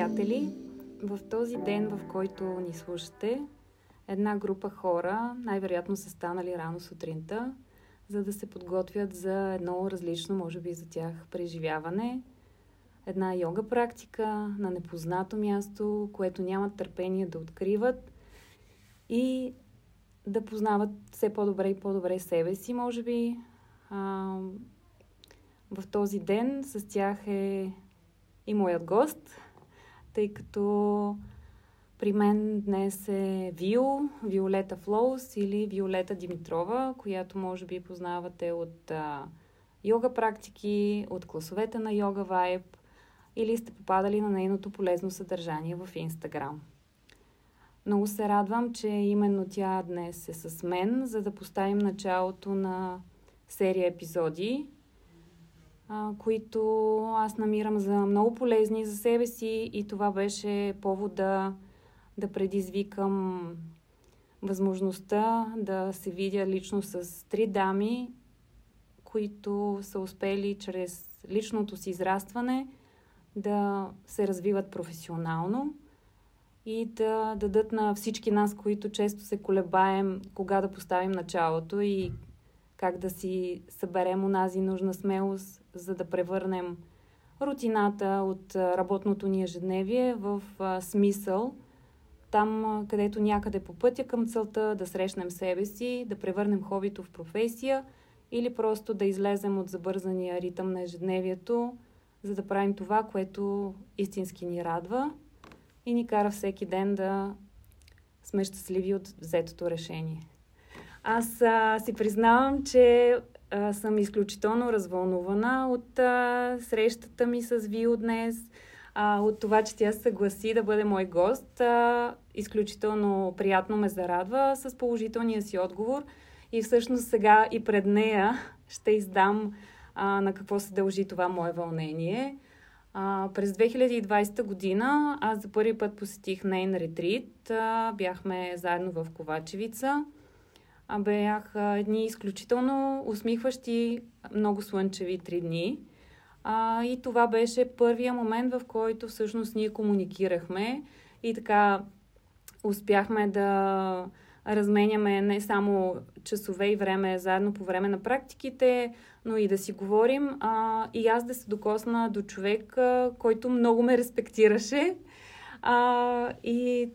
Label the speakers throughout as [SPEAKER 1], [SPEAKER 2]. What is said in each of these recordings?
[SPEAKER 1] приятели! В този ден, в който ни слушате, една група хора най-вероятно са станали рано сутринта, за да се подготвят за едно различно, може би за тях, преживяване. Една йога практика на непознато място, което нямат търпение да откриват и да познават все по-добре и по-добре себе си, може би. А, в този ден с тях е и моят гост, тъй като при мен днес е Вио, Виолета Флоус или Виолета Димитрова, която може би познавате от а, йога практики, от класовете на йога вайб или сте попадали на нейното полезно съдържание в Инстаграм. Много се радвам, че именно тя днес е с мен, за да поставим началото на серия епизоди, които аз намирам за много полезни за себе си и това беше повод да, да предизвикам възможността да се видя лично с три дами, които са успели чрез личното си израстване да се развиват професионално и да дадат на всички нас, които често се колебаем кога да поставим началото и как да си съберем онази нужна смелост, за да превърнем рутината от работното ни ежедневие в смисъл, там където някъде по пътя към целта да срещнем себе си, да превърнем хобито в професия или просто да излезем от забързания ритъм на ежедневието, за да правим това, което истински ни радва и ни кара всеки ден да сме щастливи от взетото решение. Аз а, си признавам, че а, съм изключително развълнувана от а, срещата ми с Вио днес, а, от това, че тя се съгласи да бъде мой гост. А, изключително приятно ме зарадва с положителния си отговор и всъщност сега и пред нея ще издам а, на какво се дължи това мое вълнение. А, през 2020 година аз за първи път посетих нейн ретрит. А, бяхме заедно в Ковачевица бяха едни изключително усмихващи, много слънчеви три дни. А, и това беше първия момент, в който всъщност ние комуникирахме и така успяхме да разменяме не само часове и време заедно по време на практиките, но и да си говорим. А, и аз да се докосна до човек, който много ме респектираше. А, и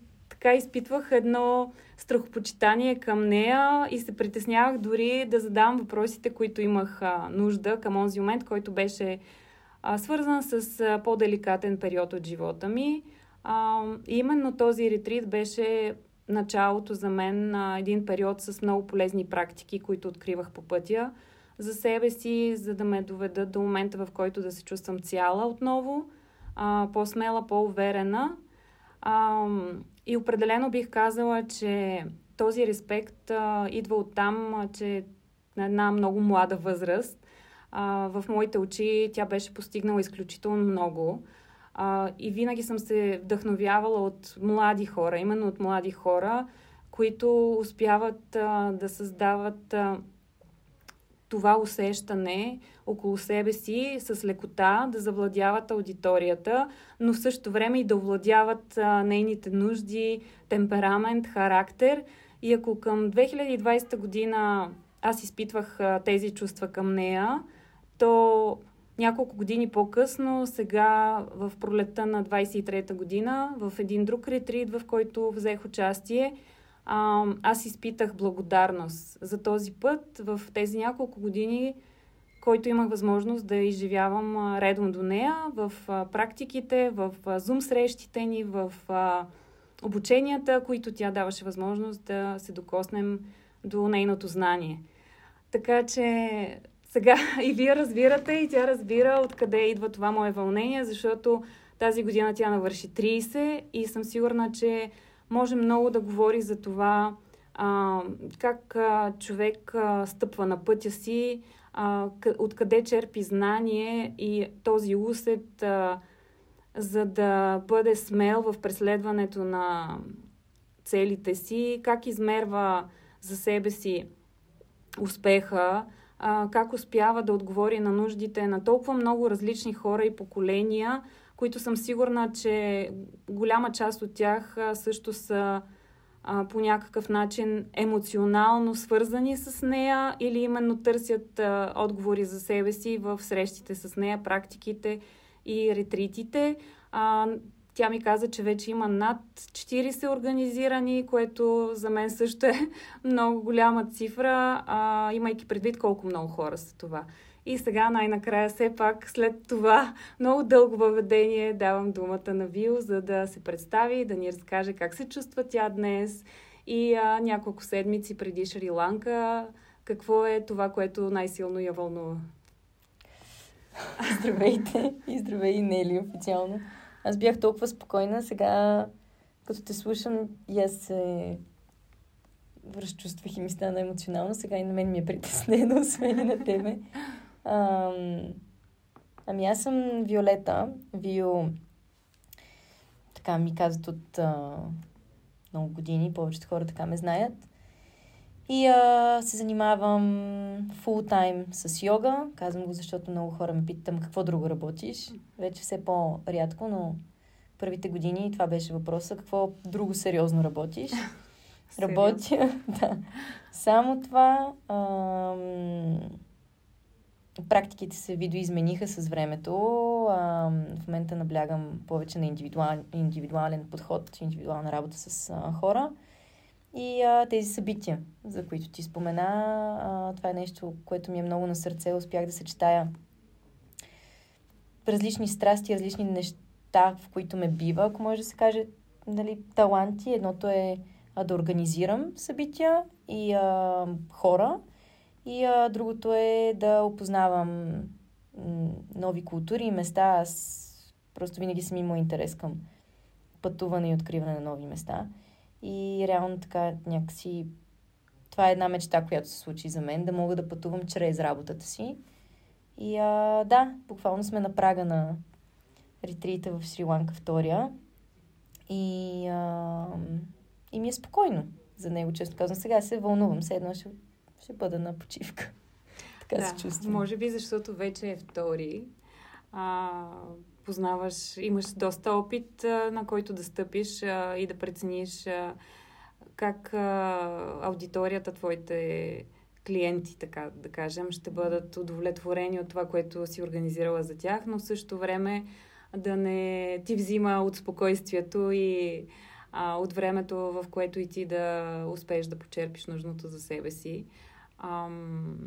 [SPEAKER 1] така изпитвах едно страхопочитание към нея и се притеснявах дори да задавам въпросите, които имах а, нужда към онзи момент, който беше а, свързан с а, по-деликатен период от живота ми. А, именно този ретрит беше началото за мен на един период с много полезни практики, които откривах по пътя за себе си, за да ме доведат до момента, в който да се чувствам цяла отново, а, по-смела, по-уверена. А, и определено бих казала, че този респект а, идва от там, че на една много млада възраст, а, в моите очи тя беше постигнала изключително много. А, и винаги съм се вдъхновявала от млади хора, именно от млади хора, които успяват а, да създават а, това усещане около себе си с лекота, да завладяват аудиторията, но в същото време и да овладяват нейните нужди, темперамент, характер. И ако към 2020 година аз изпитвах тези чувства към нея, то няколко години по-късно, сега в пролета на 23-та година, в един друг ретрит, в който взех участие, а, аз изпитах благодарност за този път в тези няколко години, който имах възможност да изживявам редом до нея в практиките, в зум срещите ни, в обученията, които тя даваше възможност да се докоснем до нейното знание. Така че сега и вие разбирате, и тя разбира откъде идва това мое вълнение, защото тази година тя навърши 30 и съм сигурна, че може много да говори за това а, как а, човек а, стъпва на пътя си, а, откъде черпи знание и този усет, а, за да бъде смел в преследването на целите си, как измерва за себе си успеха, а, как успява да отговори на нуждите на толкова много различни хора и поколения, които съм сигурна, че голяма част от тях също са а, по някакъв начин емоционално свързани с нея или именно търсят а, отговори за себе си в срещите с нея, практиките и ретритите. А, тя ми каза, че вече има над 40 организирани, което за мен също е много голяма цифра, а, имайки предвид колко много хора са това. И сега най-накрая, все пак, след това много дълго въведение, давам думата на Вил, за да се представи, да ни разкаже как се чувства тя днес и а, няколко седмици преди Шри-Ланка, какво е това, което най-силно я вълнува.
[SPEAKER 2] Здравейте и здравей, Нели, официално. Аз бях толкова спокойна, сега като те слушам и аз се разчувствах и ми стана емоционално. Сега и на мен ми е притеснено, освен и на тебе. Ам... Ами аз съм Виолета. Вио така ми казват от а, много години. Повечето хора така ме знаят. И а, се занимавам фул тайм с йога. Казвам го, защото много хора ме питам какво друго работиш. Вече все по-рядко, но първите години това беше въпроса. Какво друго сериозно работиш? Работя, да. Само това. Ам практиките се видоизмениха с времето. А, в момента наблягам повече на индивидуал, индивидуален подход, индивидуална работа с а, хора. И а, тези събития, за които ти спомена, а, това е нещо, което ми е много на сърце. Успях да съчетая различни страсти, различни неща, в които ме бива, ако може да се каже, нали, таланти. Едното е а, да организирам събития и а, хора – и а, другото е да опознавам нови култури и места. Аз просто винаги съм имал интерес към пътуване и откриване на нови места. И реално така някакси това е една мечта, която се случи за мен, да мога да пътувам чрез работата си. И а, да, буквално сме на прага на ретрита в Шри-Ланка втория. И, а, и ми е спокойно за него, често казвам. Сега се вълнувам, все едно ще ще бъда на почивка. така да, се чувствам.
[SPEAKER 1] Може би, защото вече е втори. А, познаваш, имаш доста опит, а, на който да стъпиш а, и да прецениш а, как а, аудиторията, твоите клиенти, така да кажем, ще бъдат удовлетворени от това, което си организирала за тях, но в същото време да не ти взима от спокойствието и а, от времето, в което и ти да успееш да почерпиш нужното за себе си. Ам,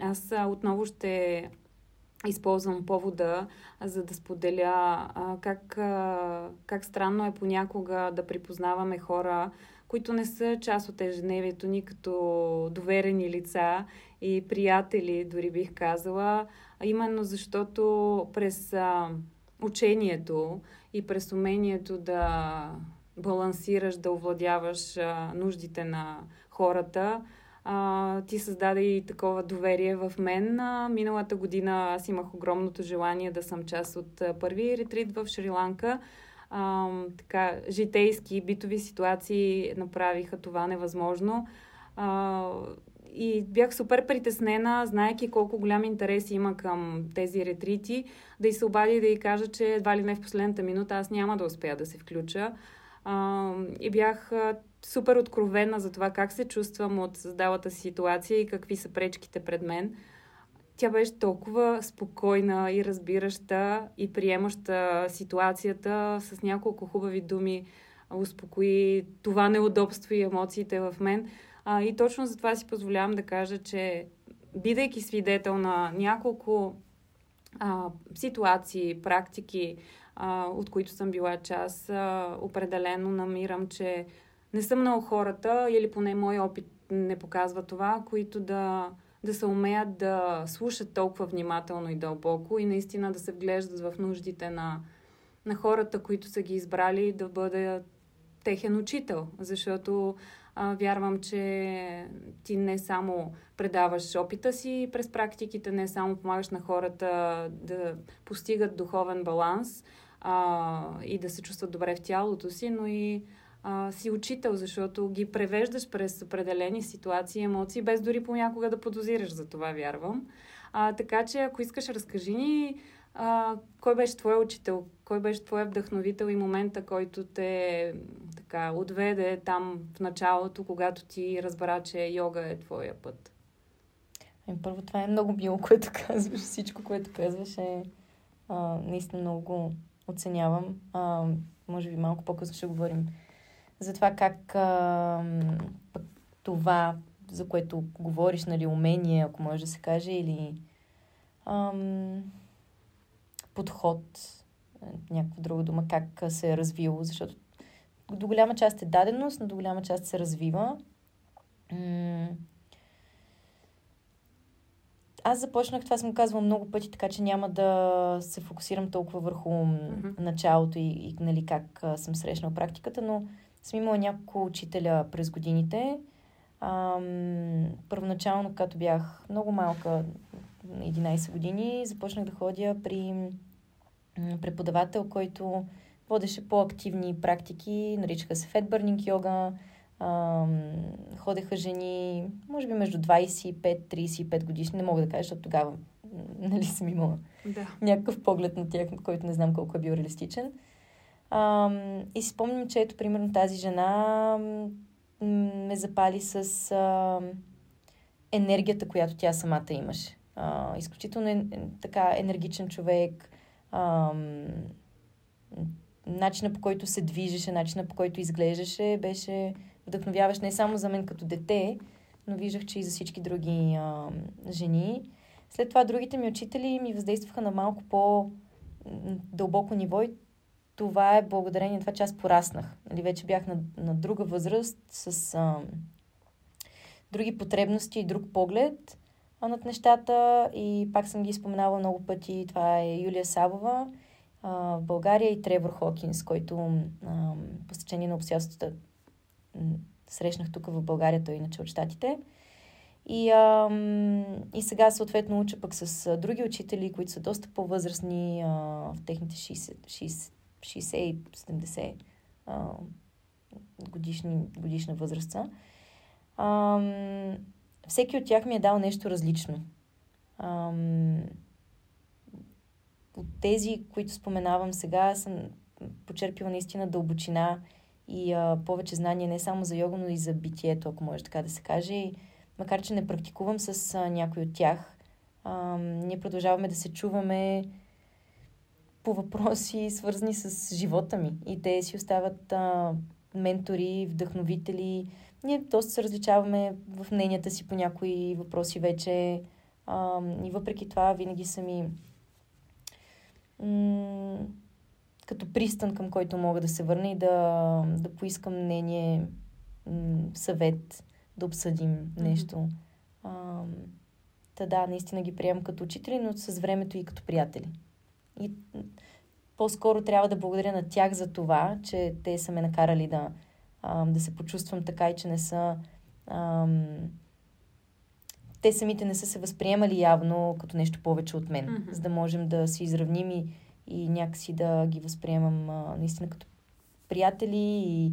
[SPEAKER 1] аз отново ще използвам повода, за да споделя а, как, а, как странно е понякога да припознаваме хора, които не са част от ежедневието ни като доверени лица и приятели, дори бих казала, именно защото през а, учението и през умението да балансираш, да овладяваш а, нуждите на хората, а, ти създаде и такова доверие в мен. А, миналата година аз имах огромното желание да съм част от първи ретрит в Шри-Ланка. А, така, житейски, битови ситуации направиха това невъзможно. А, и бях супер притеснена, знаеки колко голям интерес има към тези ретрити, да й се обади и да й кажа, че едва ли не в последната минута аз няма да успея да се включа. А, и бях супер откровена за това как се чувствам от създалата си ситуация и какви са пречките пред мен. Тя беше толкова спокойна и разбираща и приемаща ситуацията с няколко хубави думи успокои това неудобство и емоциите в мен. А, и точно за това си позволявам да кажа, че бидейки свидетел на няколко а, ситуации, практики, а, от които съм била част, а, определено намирам, че не са много хората, или поне мой опит не показва това, които да, да се умеят да слушат толкова внимателно и дълбоко и наистина да се вглеждат в нуждите на, на хората, които са ги избрали да бъде техен учител. Защото а, вярвам, че ти не само предаваш опита си през практиките, не само помагаш на хората да постигат духовен баланс а, и да се чувстват добре в тялото си, но и а, си учител, защото ги превеждаш през определени ситуации, емоции, без дори понякога да подозираш за това, вярвам. А, така че, ако искаш, разкажи ни а, кой беше твой учител? Кой беше твой вдъхновител и момента, който те така отведе там в началото, когато ти разбра, че йога е твоя път?
[SPEAKER 2] Ами, първо, това е много било, което казваш. Всичко, което казваш е а, наистина много го оценявам. А, може би малко по-късно ще говорим за това как а, пък това, за което говориш, нали, умение, ако може да се каже, или ам, подход, е, някаква друга дума, как се е развило, защото до голяма част е даденост, но до голяма част се развива. аз започнах, това съм казвала много пъти, така че няма да се фокусирам толкова върху mm-hmm. началото и, и нали, как съм срещнала практиката, но съм имала няколко учителя през годините. Ам, първоначално, когато бях много малка, на 11 години, започнах да ходя при преподавател, който водеше по-активни практики, наричаха се Fed йога, Ам, ходеха жени, може би между 25-35 годишни, не мога да кажа, защото тогава нали съм имала
[SPEAKER 1] да.
[SPEAKER 2] някакъв поглед на тях, който не знам колко е бил реалистичен. И си спомням, че ето, примерно, тази жена ме запали с а, енергията, която тя самата имаше. А, изключително е, е, така енергичен човек, а, начина по който се движеше, начина по който изглеждаше, беше вдъхновяващ не само за мен като дете, но виждах, че и за всички други а, жени. След това другите ми учители ми въздействаха на малко по-дълбоко ниво и това е благодарение на това, че аз пораснах. Нали, вече бях на, на друга възраст, с а, други потребности и друг поглед над нещата и пак съм ги споменала много пъти. Това е Юлия Сабова а, в България и Тревор Хокинс, който а, по стечение на обстоятелствата срещнах тук в България, той иначе от Штатите. И, а, и сега съответно уча пък с други учители, които са доста по-възрастни а, в техните 60, 60, 60 70 а, годишни, годишна възраст. А, всеки от тях ми е дал нещо различно. А, от тези, които споменавам сега, съм почерпила наистина дълбочина и а, повече знания не само за йога, но и за битието, ако може така да се каже. И, макар, че не практикувам с а, някой от тях, а, ние продължаваме да се чуваме по въпроси, свързани с живота ми. И те си остават а, ментори, вдъхновители. Ние доста се различаваме в мненията си по някои въпроси вече. А, и въпреки това винаги са ми м- като пристан, към който мога да се върна и да, да поискам мнение, съвет, да обсъдим нещо. Mm-hmm. А, та да, наистина ги приемам като учители, но с времето и като приятели. И по-скоро трябва да благодаря на тях за това, че те са ме накарали да, а, да се почувствам така и че не са... А, те самите не са се възприемали явно като нещо повече от мен, mm-hmm. за да можем да се изравним и и някакси да ги възприемам а, наистина като приятели и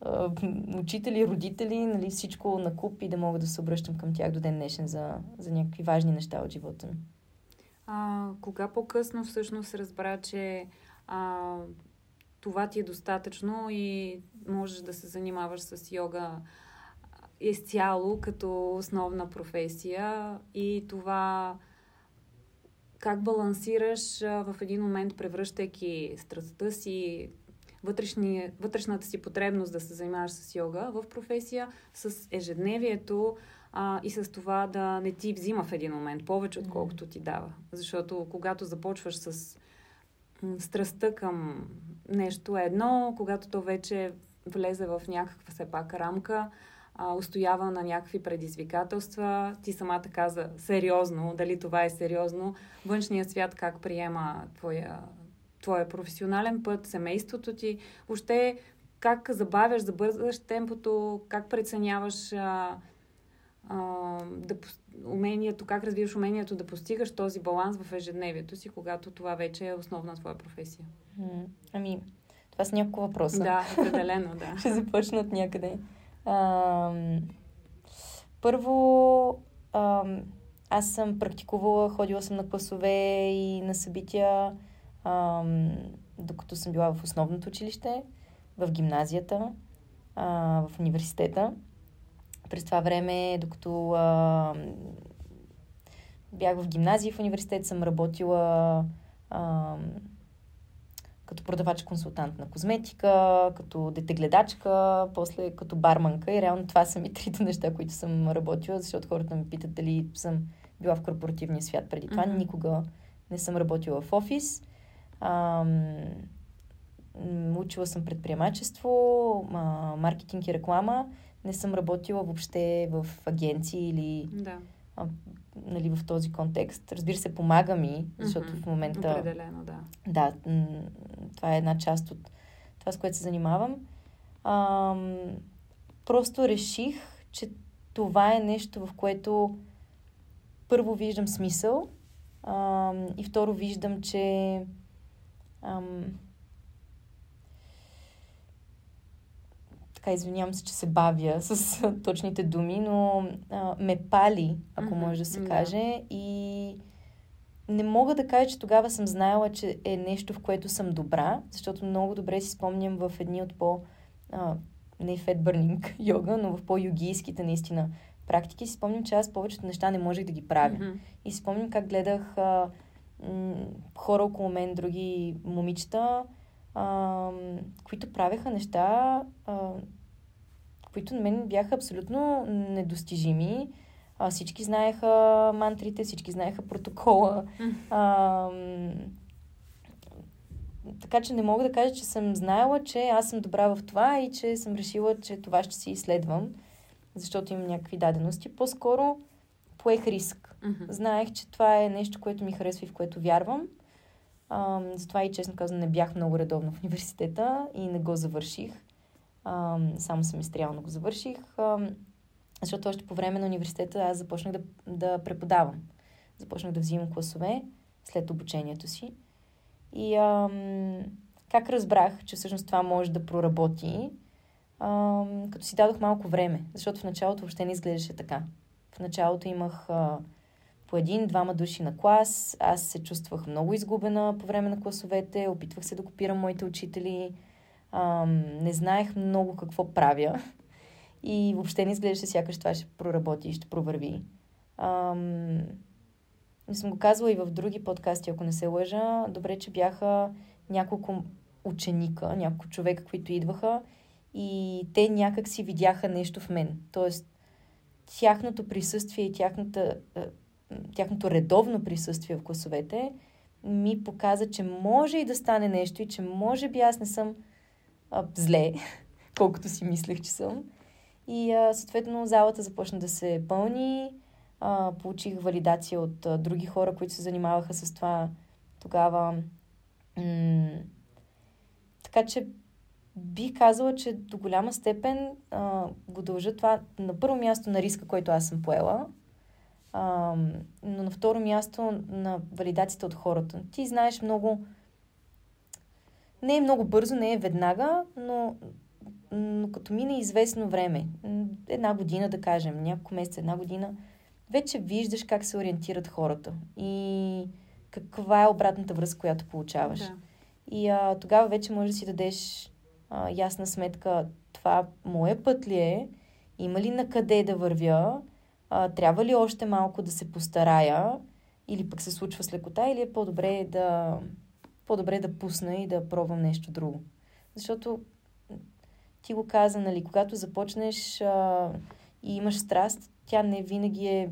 [SPEAKER 2] а, учители, родители, нали, всичко на куп и да мога да се обръщам към тях до ден днешен за, за някакви важни неща от живота ми.
[SPEAKER 1] А, кога по-късно всъщност разбра, че а, това ти е достатъчно и можеш да се занимаваш с йога изцяло като основна професия и това как балансираш в един момент, превръщайки страстта си, вътрешни, вътрешната си потребност да се занимаваш с йога в професия, с ежедневието а, и с това да не ти взима в един момент повече, отколкото ти дава. Защото когато започваш с страстта към нещо едно, когато то вече влезе в някаква все пак рамка, а, устоява на някакви предизвикателства. Ти самата каза сериозно, дали това е сериозно. Външният свят как приема твоя, твоя професионален път, семейството ти. Въобще как забавяш, забързаш темпото, как преценяваш а, а, да, умението, как развиваш умението да постигаш този баланс в ежедневието си, когато това вече е основна твоя професия?
[SPEAKER 2] Ами, това са няколко въпроса.
[SPEAKER 1] Да, определено, да.
[SPEAKER 2] Ще започнат някъде. А, първо, а, аз съм практикувала, ходила съм на класове и на събития, ам, докато съм била в основното училище, в гимназията, а, в университета. През това време, докато а, бях в гимназия в университет, съм работила а, като продавач-консултант на козметика, като детегледачка, после като барманка и реално това са ми трите неща, които съм работила, защото хората ме питат дали съм била в корпоративния свят преди това. Mm-hmm. Никога не съм работила в офис. Ам, учила съм предприемачество, маркетинг и реклама. Не съм работила въобще в агенции или
[SPEAKER 1] да.
[SPEAKER 2] а, нали, в този контекст. Разбира се, помага ми, защото mm-hmm. в момента...
[SPEAKER 1] Определено, да.
[SPEAKER 2] Да, това е една част от това, с което се занимавам. Ам, просто реших, че това е нещо, в което първо виждам смисъл ам, и второ виждам, че ам, така извинявам се, че се бавя с точните думи, но а, ме пали, ако mm-hmm. може да се каже. И не мога да кажа, че тогава съм знаела, че е нещо, в което съм добра, защото много добре си спомням в едни от по... А, не фет бърнинг йога, но в по-югийските наистина практики си спомням, че аз повечето неща не можех да ги правя. Mm-hmm. И си спомням как гледах а, м- хора около мен, други момичета, а, които правеха неща, а, които на мен бяха абсолютно недостижими. А, всички знаеха мантрите, всички знаеха протокола. А, така че не мога да кажа, че съм знаела, че аз съм добра в това и че съм решила, че това ще си изследвам, защото имам някакви дадености. По-скоро поех риск.
[SPEAKER 1] Mm-hmm.
[SPEAKER 2] Знаех, че това е нещо, което ми харесва и в което вярвам. А, затова и честно казвам, не бях много редовно в университета и не го завърших. А, само семестриално го завърших. А, защото още по време на университета аз започнах да, да преподавам. Започнах да взимам класове след обучението си. И ам, как разбрах, че всъщност това може да проработи, ам, като си дадох малко време, защото в началото въобще не изглеждаше така. В началото имах а, по един-двама души на клас, аз се чувствах много изгубена по време на класовете, опитвах се да копирам моите учители, не знаех много какво правя. И въобще не изглеждаше сякаш това ще проработи и ще провърви. Ам, съм го казвала и в други подкасти, ако не се лъжа. Добре, че бяха няколко ученика, няколко човека, които идваха и те някак си видяха нещо в мен. Тоест, тяхното присъствие и тяхната, е, тяхното редовно присъствие в класовете ми показа, че може и да стане нещо и че може би аз не съм а, зле, колкото си мислех, че съм. И а, съответно залата започна да се пълни. А, получих валидация от а, други хора, които се занимаваха с това тогава. М- така че би казала, че до голяма степен а, го дължа това на първо място на риска, който аз съм поела, а, но на второ място на валидацията от хората. Ти знаеш много. Не е много бързо, не е веднага, но но като мине известно време, една година да кажем, няколко месеца, една година, вече виждаш как се ориентират хората и каква е обратната връзка, която получаваш.
[SPEAKER 1] Да.
[SPEAKER 2] И а, тогава вече можеш да си дадеш а, ясна сметка, това моя път ли е, има ли на къде да вървя, а, трябва ли още малко да се постарая, или пък се случва с лекота, или е по-добре да, по-добре да пусна и да пробвам нещо друго. Защото ти го каза, нали, когато започнеш а, и имаш страст, тя не винаги е.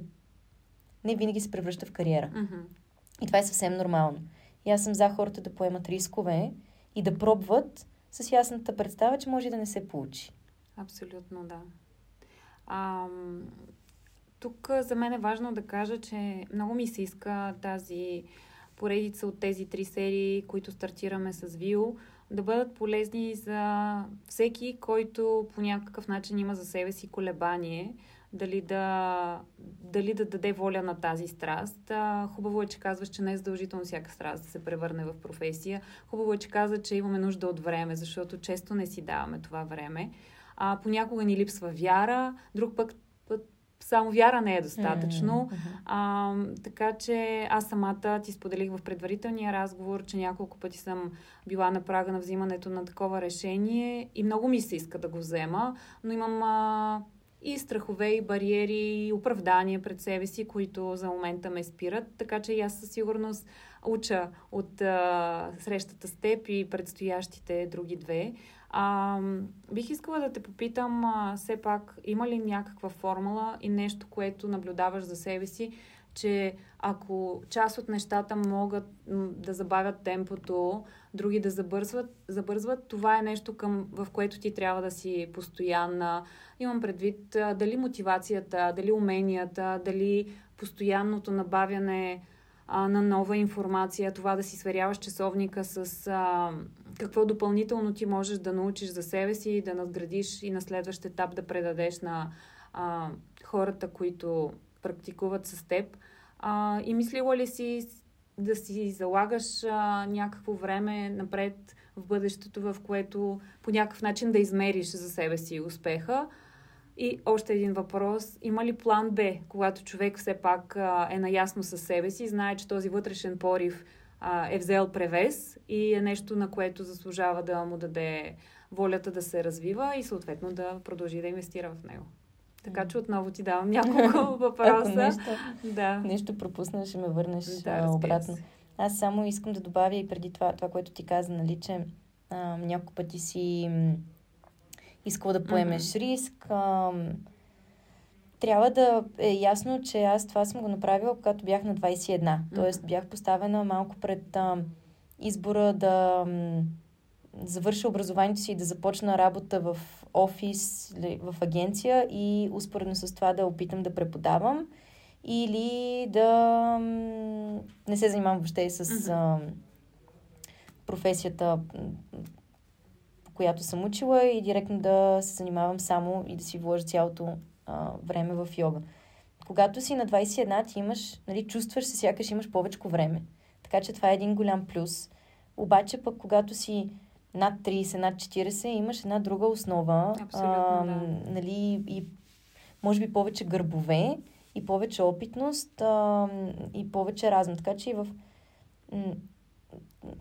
[SPEAKER 2] Не винаги се превръща в кариера.
[SPEAKER 1] Mm-hmm.
[SPEAKER 2] И това е съвсем нормално. И аз съм за хората да поемат рискове и да пробват с ясната представа, че може да не се получи.
[SPEAKER 1] Абсолютно, да. А, тук за мен е важно да кажа, че много ми се иска тази поредица от тези три серии, които стартираме с Вио, да бъдат полезни за всеки, който по някакъв начин има за себе си колебание, дали да, дали да даде воля на тази страст. Хубаво е, че казваш, че не е задължително всяка страст да се превърне в професия. Хубаво е, че каза, че имаме нужда от време, защото често не си даваме това време. А, понякога ни липсва вяра, друг пък, само вяра не е достатъчно.
[SPEAKER 2] Mm-hmm.
[SPEAKER 1] А, така че аз самата ти споделих в предварителния разговор, че няколко пъти съм била на прага на взимането на такова решение и много ми се иска да го взема, но имам а, и страхове, и бариери, и оправдания пред себе си, които за момента ме спират. Така че и аз със сигурност уча от а, срещата с теб и предстоящите други две. А, бих искала да те попитам, а, все пак, има ли някаква формула и нещо, което наблюдаваш за себе си, че ако част от нещата могат да забавят темпото, други да забързват, забързват това е нещо, към, в което ти трябва да си постоянна. Имам предвид а, дали мотивацията, дали уменията, дали постоянното набавяне а, на нова информация, това да си сверяваш часовника с а, какво допълнително ти можеш да научиш за себе си, да надградиш и на следващ етап да предадеш на а, хората, които практикуват с теб. А, и мислила ли си да си залагаш а, някакво време напред в бъдещето, в което по някакъв начин да измериш за себе си успеха? И още един въпрос. Има ли план Б, когато човек все пак а, е наясно със себе си, знае, че този вътрешен порив а, е взел превес и е нещо, на което заслужава да му даде волята да се развива и съответно да продължи да инвестира в него? Така че отново ти давам няколко въпроса.
[SPEAKER 2] Ако нещо,
[SPEAKER 1] да.
[SPEAKER 2] нещо пропусна, ще ме върнеш
[SPEAKER 1] да,
[SPEAKER 2] обратно. Аз само искам да добавя и преди това, това което ти каза, нали, че а, няколко пъти си искал да поемеш mm-hmm. риск. А, трябва да е ясно, че аз това съм го направила, когато бях на 21. Mm-hmm. Тоест бях поставена малко пред а, избора да м, завърша образованието си и да започна работа в офис, в агенция и успоредно с това да опитам да преподавам или да м, не се занимавам въобще с mm-hmm. а, професията която съм учила и директно да се занимавам само и да си вложа цялото а, време в йога. Когато си на 21, ти имаш, нали, чувстваш се сякаш имаш повече време. Така че това е един голям плюс. Обаче пък когато си над 30, над 40, имаш една друга основа.
[SPEAKER 1] Абсолютно, да.
[SPEAKER 2] нали, и може би повече гърбове и повече опитност а, и повече разум. Така че и в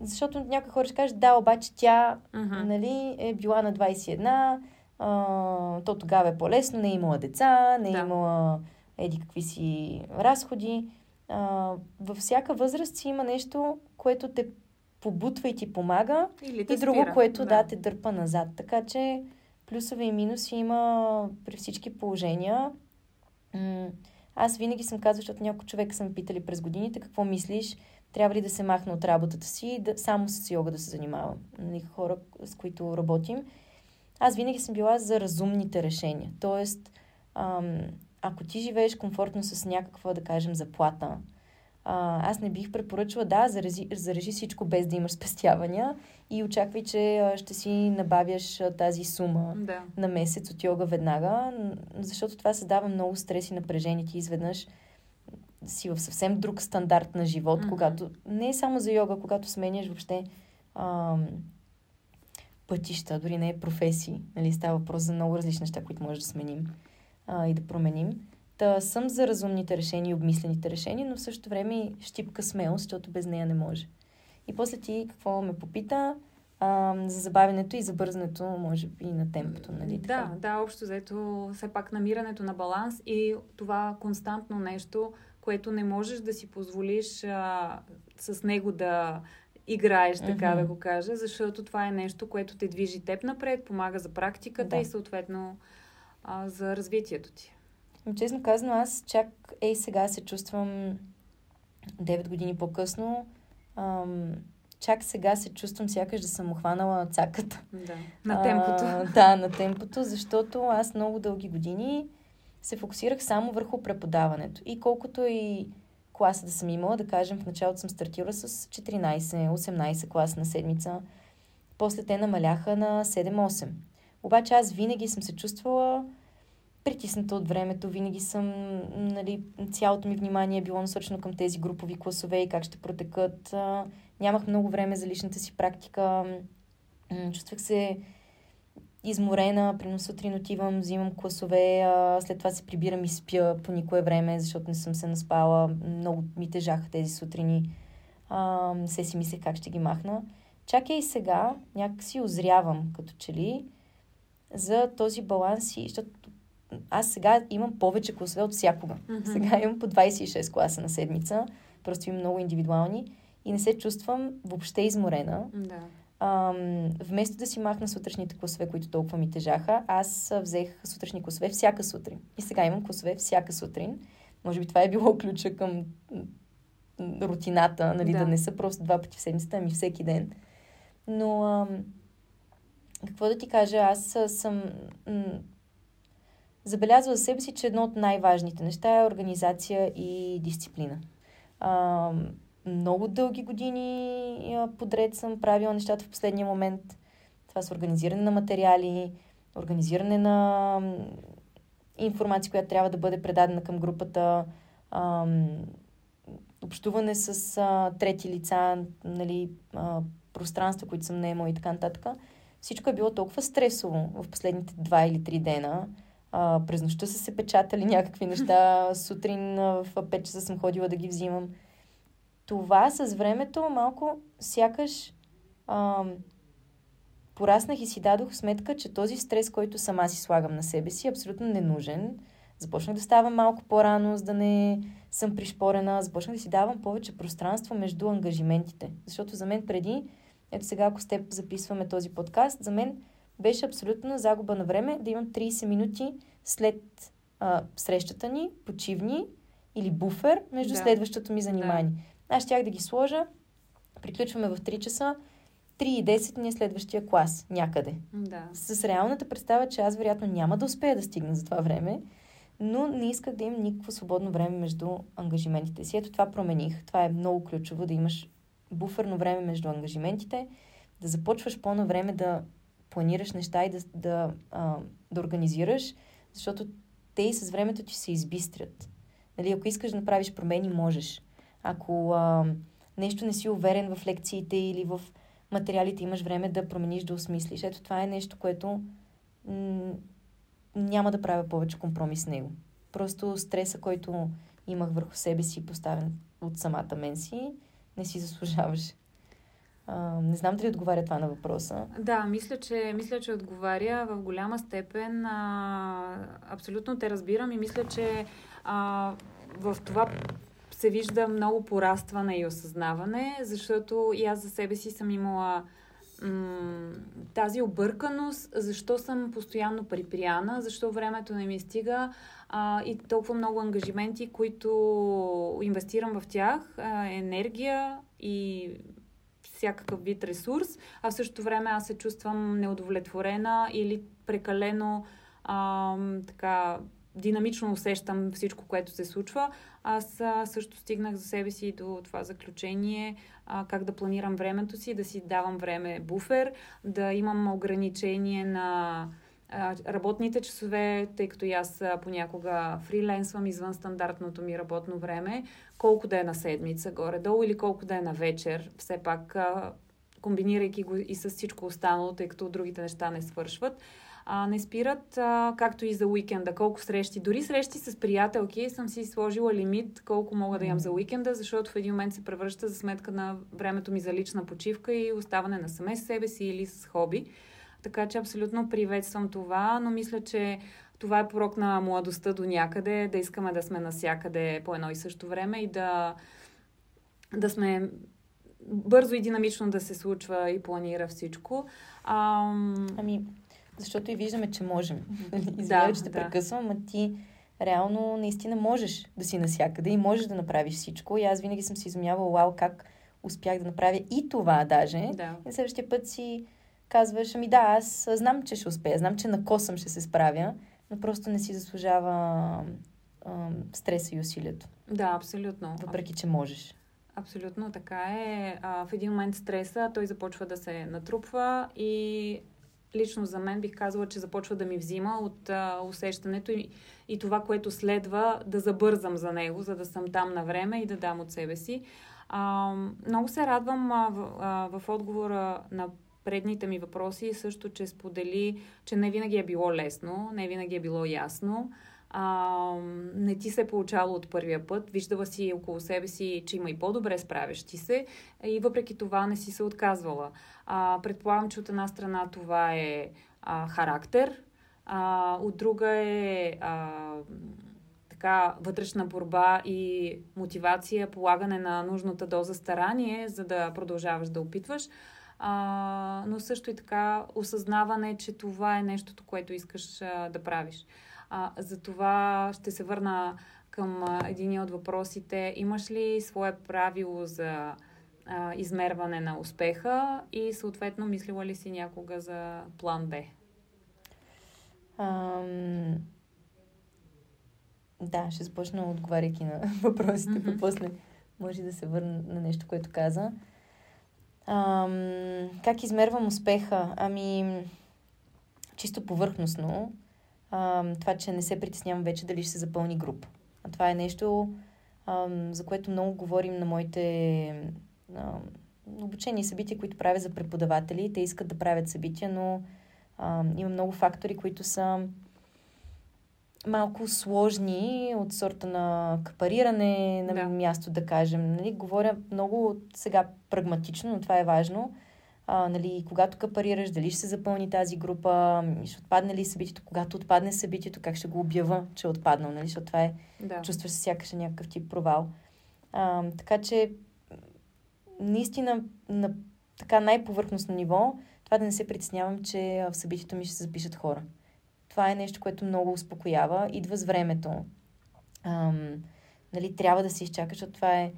[SPEAKER 2] защото някои хора ще кажат, да, обаче тя uh-huh. нали, е била на 21, а, то тогава е по-лесно, не е имала деца, не е да. имала еди какви си разходи. А, във всяка възраст си има нещо, което те побутва и ти помага,
[SPEAKER 1] Или
[SPEAKER 2] и друго, спира. което да. да те дърпа назад. Така че плюсове и минуси има при всички положения. Аз винаги съм казвала, защото някой човек са ме питали през годините, какво мислиш, трябва ли да се махна от работата си и да, само с йога да се занимавам. Нали, хора, с които работим. Аз винаги съм била за разумните решения. Тоест, ам, ако ти живееш комфортно с някаква, да кажем, заплата, а, аз не бих препоръчала, да, зарежи, зарежи всичко без да имаш спестявания и очаквай, че ще си набавяш тази сума
[SPEAKER 1] да.
[SPEAKER 2] на месец от йога веднага, защото това създава много стрес и напрежение. Ти изведнъж си в съвсем друг стандарт на живот, mm-hmm. когато не е само за йога, когато сменяш въобще ам, пътища, дори не е професии. Нали, става въпрос за много различни неща, които може да сменим а, и да променим. Та съм за разумните решения и обмислените решения, но в същото време и щипка смелост, защото без нея не може. И после ти какво ме попита? а, за забавянето и забързането, може би, на темпото. Нали?
[SPEAKER 1] Да, така? да, общо заето все пак намирането на баланс и това константно нещо, което не можеш да си позволиш а, с него да играеш, така mm-hmm. да го кажа, защото това е нещо, което те движи теб напред, помага за практиката да. и съответно а, за развитието ти.
[SPEAKER 2] Честно казано, аз чак ей сега се чувствам 9 години по-късно. Ам, чак сега се чувствам сякаш да съм охванала цаката.
[SPEAKER 1] Да, на темпото.
[SPEAKER 2] А, да, на темпото, защото аз много дълги години се фокусирах само върху преподаването. И колкото и класа да съм имала, да кажем, в началото съм стартирала с 14-18 класа на седмица, после те намаляха на 7-8. Обаче аз винаги съм се чувствала притисната от времето, винаги съм, нали, цялото ми внимание е било насочено към тези групови класове и как ще протекат. Нямах много време за личната си практика. Чувствах се изморена, примерно сутрин отивам, взимам класове, а, след това се прибирам и спя по никое време, защото не съм се наспала. Много ми тежаха тези сутрини. А, се си мислех как ще ги махна. Чакай и сега, някак си озрявам, като че ли, за този баланс и, защото аз сега имам повече класове от всякога. Mm-hmm. Сега имам по 26 класа на седмица, просто имам много индивидуални и не се чувствам въобще изморена.
[SPEAKER 1] Да.
[SPEAKER 2] Ам, вместо да си махна сутрешните класове, които толкова ми тежаха, аз взех сутрешни класове всяка сутрин. И сега имам класове всяка сутрин. Може би това е било ключа към рутината, нали, да, да не са просто два пъти в седмицата, ами всеки ден. Но, ам, какво да ти кажа, аз съм м- забелязвала за себе си, че едно от най-важните неща е организация и дисциплина. Ам, много дълги години подред съм правила нещата в последния момент. Това с организиране на материали, организиране на информация, която трябва да бъде предадена към групата, общуване с а, трети лица, нали, а, пространства, които съм наемала и така нататък. Всичко е било толкова стресово в последните два или три дена. А, през нощта са се печатали някакви неща, сутрин в 5 часа съм ходила да ги взимам това с времето малко сякаш ам, пораснах и си дадох сметка, че този стрес, който сама си слагам на себе си, е абсолютно ненужен. Започнах да ставам малко по-рано, за да не съм пришпорена. Започнах да си давам повече пространство между ангажиментите. Защото за мен преди, ето сега, ако с теб записваме този подкаст, за мен беше абсолютно загуба на време да имам 30 минути след а, срещата ни, почивни или буфер между да. следващото ми занимание. Да. Аз щях да ги сложа. Приключваме в 3 часа. 3 и 10 ни е следващия клас някъде.
[SPEAKER 1] Да.
[SPEAKER 2] С реалната представа, че аз вероятно няма да успея да стигна за това време, но не исках да имам никакво свободно време между ангажиментите си. Ето това промених. Това е много ключово, да имаш буферно време между ангажиментите, да започваш по-на време да планираш неща и да, да, а, да организираш, защото те и с времето ти се избистрят. Нали, ако искаш да направиш промени, можеш. Ако а, нещо не си уверен в лекциите или в материалите, имаш време да промениш, да осмислиш. Ето това е нещо, което м- няма да правя повече компромис с него. Просто стреса, който имах върху себе си, поставен от самата мен си, не си заслужаваше. А, не знам дали отговаря това на въпроса.
[SPEAKER 1] Да, мисля, че, мисля, че отговаря в голяма степен. А, абсолютно те разбирам и мисля, че а, в това се вижда много порастване и осъзнаване, защото и аз за себе си съм имала м- тази обърканост, защо съм постоянно припряна, защо времето не ми стига а, и толкова много ангажименти, които инвестирам в тях, а, енергия и всякакъв вид ресурс, а в същото време аз се чувствам неудовлетворена или прекалено а, така динамично усещам всичко, което се случва. Аз също стигнах за себе си до това заключение, как да планирам времето си, да си давам време буфер, да имам ограничение на работните часове, тъй като аз понякога фриленсвам извън стандартното ми работно време, колко да е на седмица горе-долу или колко да е на вечер. Все пак комбинирайки го и с всичко останало, тъй като другите неща не свършват а, не спират, а, както и за уикенда, колко срещи. Дори срещи с приятелки съм си сложила лимит колко мога да имам за уикенда, защото в един момент се превръща за сметка на времето ми за лична почивка и оставане на саме с себе си или с хоби. Така че абсолютно приветствам това, но мисля, че това е порок на младостта до някъде, да искаме да сме насякъде по едно и също време и да, да сме бързо и динамично да се случва и планира всичко.
[SPEAKER 2] Ам... Ами, защото и виждаме, че можем. Извинявай, да, че те да. прекъсвам, а ти реално наистина можеш да си насякъде и можеш да направиш всичко. И аз винаги съм си изумявала, вау, как успях да направя и това даже.
[SPEAKER 1] Да.
[SPEAKER 2] И следващия път си казваш, ами да, аз знам, че ще успея, знам, че на косъм ще се справя, но просто не си заслужава а, стреса и усилието.
[SPEAKER 1] Да, абсолютно.
[SPEAKER 2] Въпреки, че можеш.
[SPEAKER 1] Абсолютно така е. А, в един момент стреса той започва да се натрупва и лично за мен бих казала, че започва да ми взима от а, усещането и, и това, което следва да забързам за него, за да съм там на време и да дам от себе си. А, много се радвам а, в, а, в отговора на предните ми въпроси също, че сподели, че не винаги е било лесно, не винаги е било ясно. А, не ти се е получало от първия път. Виждала си около себе си, че има и по-добре справящи се и въпреки това не си се отказвала. А, предполагам, че от една страна това е а, характер, а, от друга е а, така вътрешна борба и мотивация, полагане на нужната доза старание, за да продължаваш да опитваш. А, но също и така осъзнаване, че това е нещото, което искаш а, да правиш. А, за това ще се върна към един от въпросите. Имаш ли свое правило за а, измерване на успеха и съответно мислила ли си някога за план Б?
[SPEAKER 2] Ам... Да, ще започна отговаряйки на въпросите, mm-hmm. после може да се върна на нещо, което каза. Ам... Как измервам успеха? Ами, чисто повърхностно, ам, това, че не се притеснявам вече дали ще се запълни група. А това е нещо, ам, за което много говорим на моите ам, обучени събития, които правя за преподаватели. Те искат да правят събития, но а, има много фактори, които са малко сложни от сорта на капариране на да. място, да кажем. Нали, говоря много сега прагматично, но това е важно. А, нали, когато капарираш, дали ще се запълни тази група, ще отпадне ли събитието, когато отпадне събитието, как ще го обява, че е отпаднал, нали, защото това е, да. чувстваш се сякаш е някакъв тип провал. А, така че, наистина, на така най-повърхностно ниво, това да не се притеснявам, че в събитието ми ще се запишат хора. Това е нещо, което много успокоява. Идва с времето. Ам, нали, трябва да се изчака, защото това е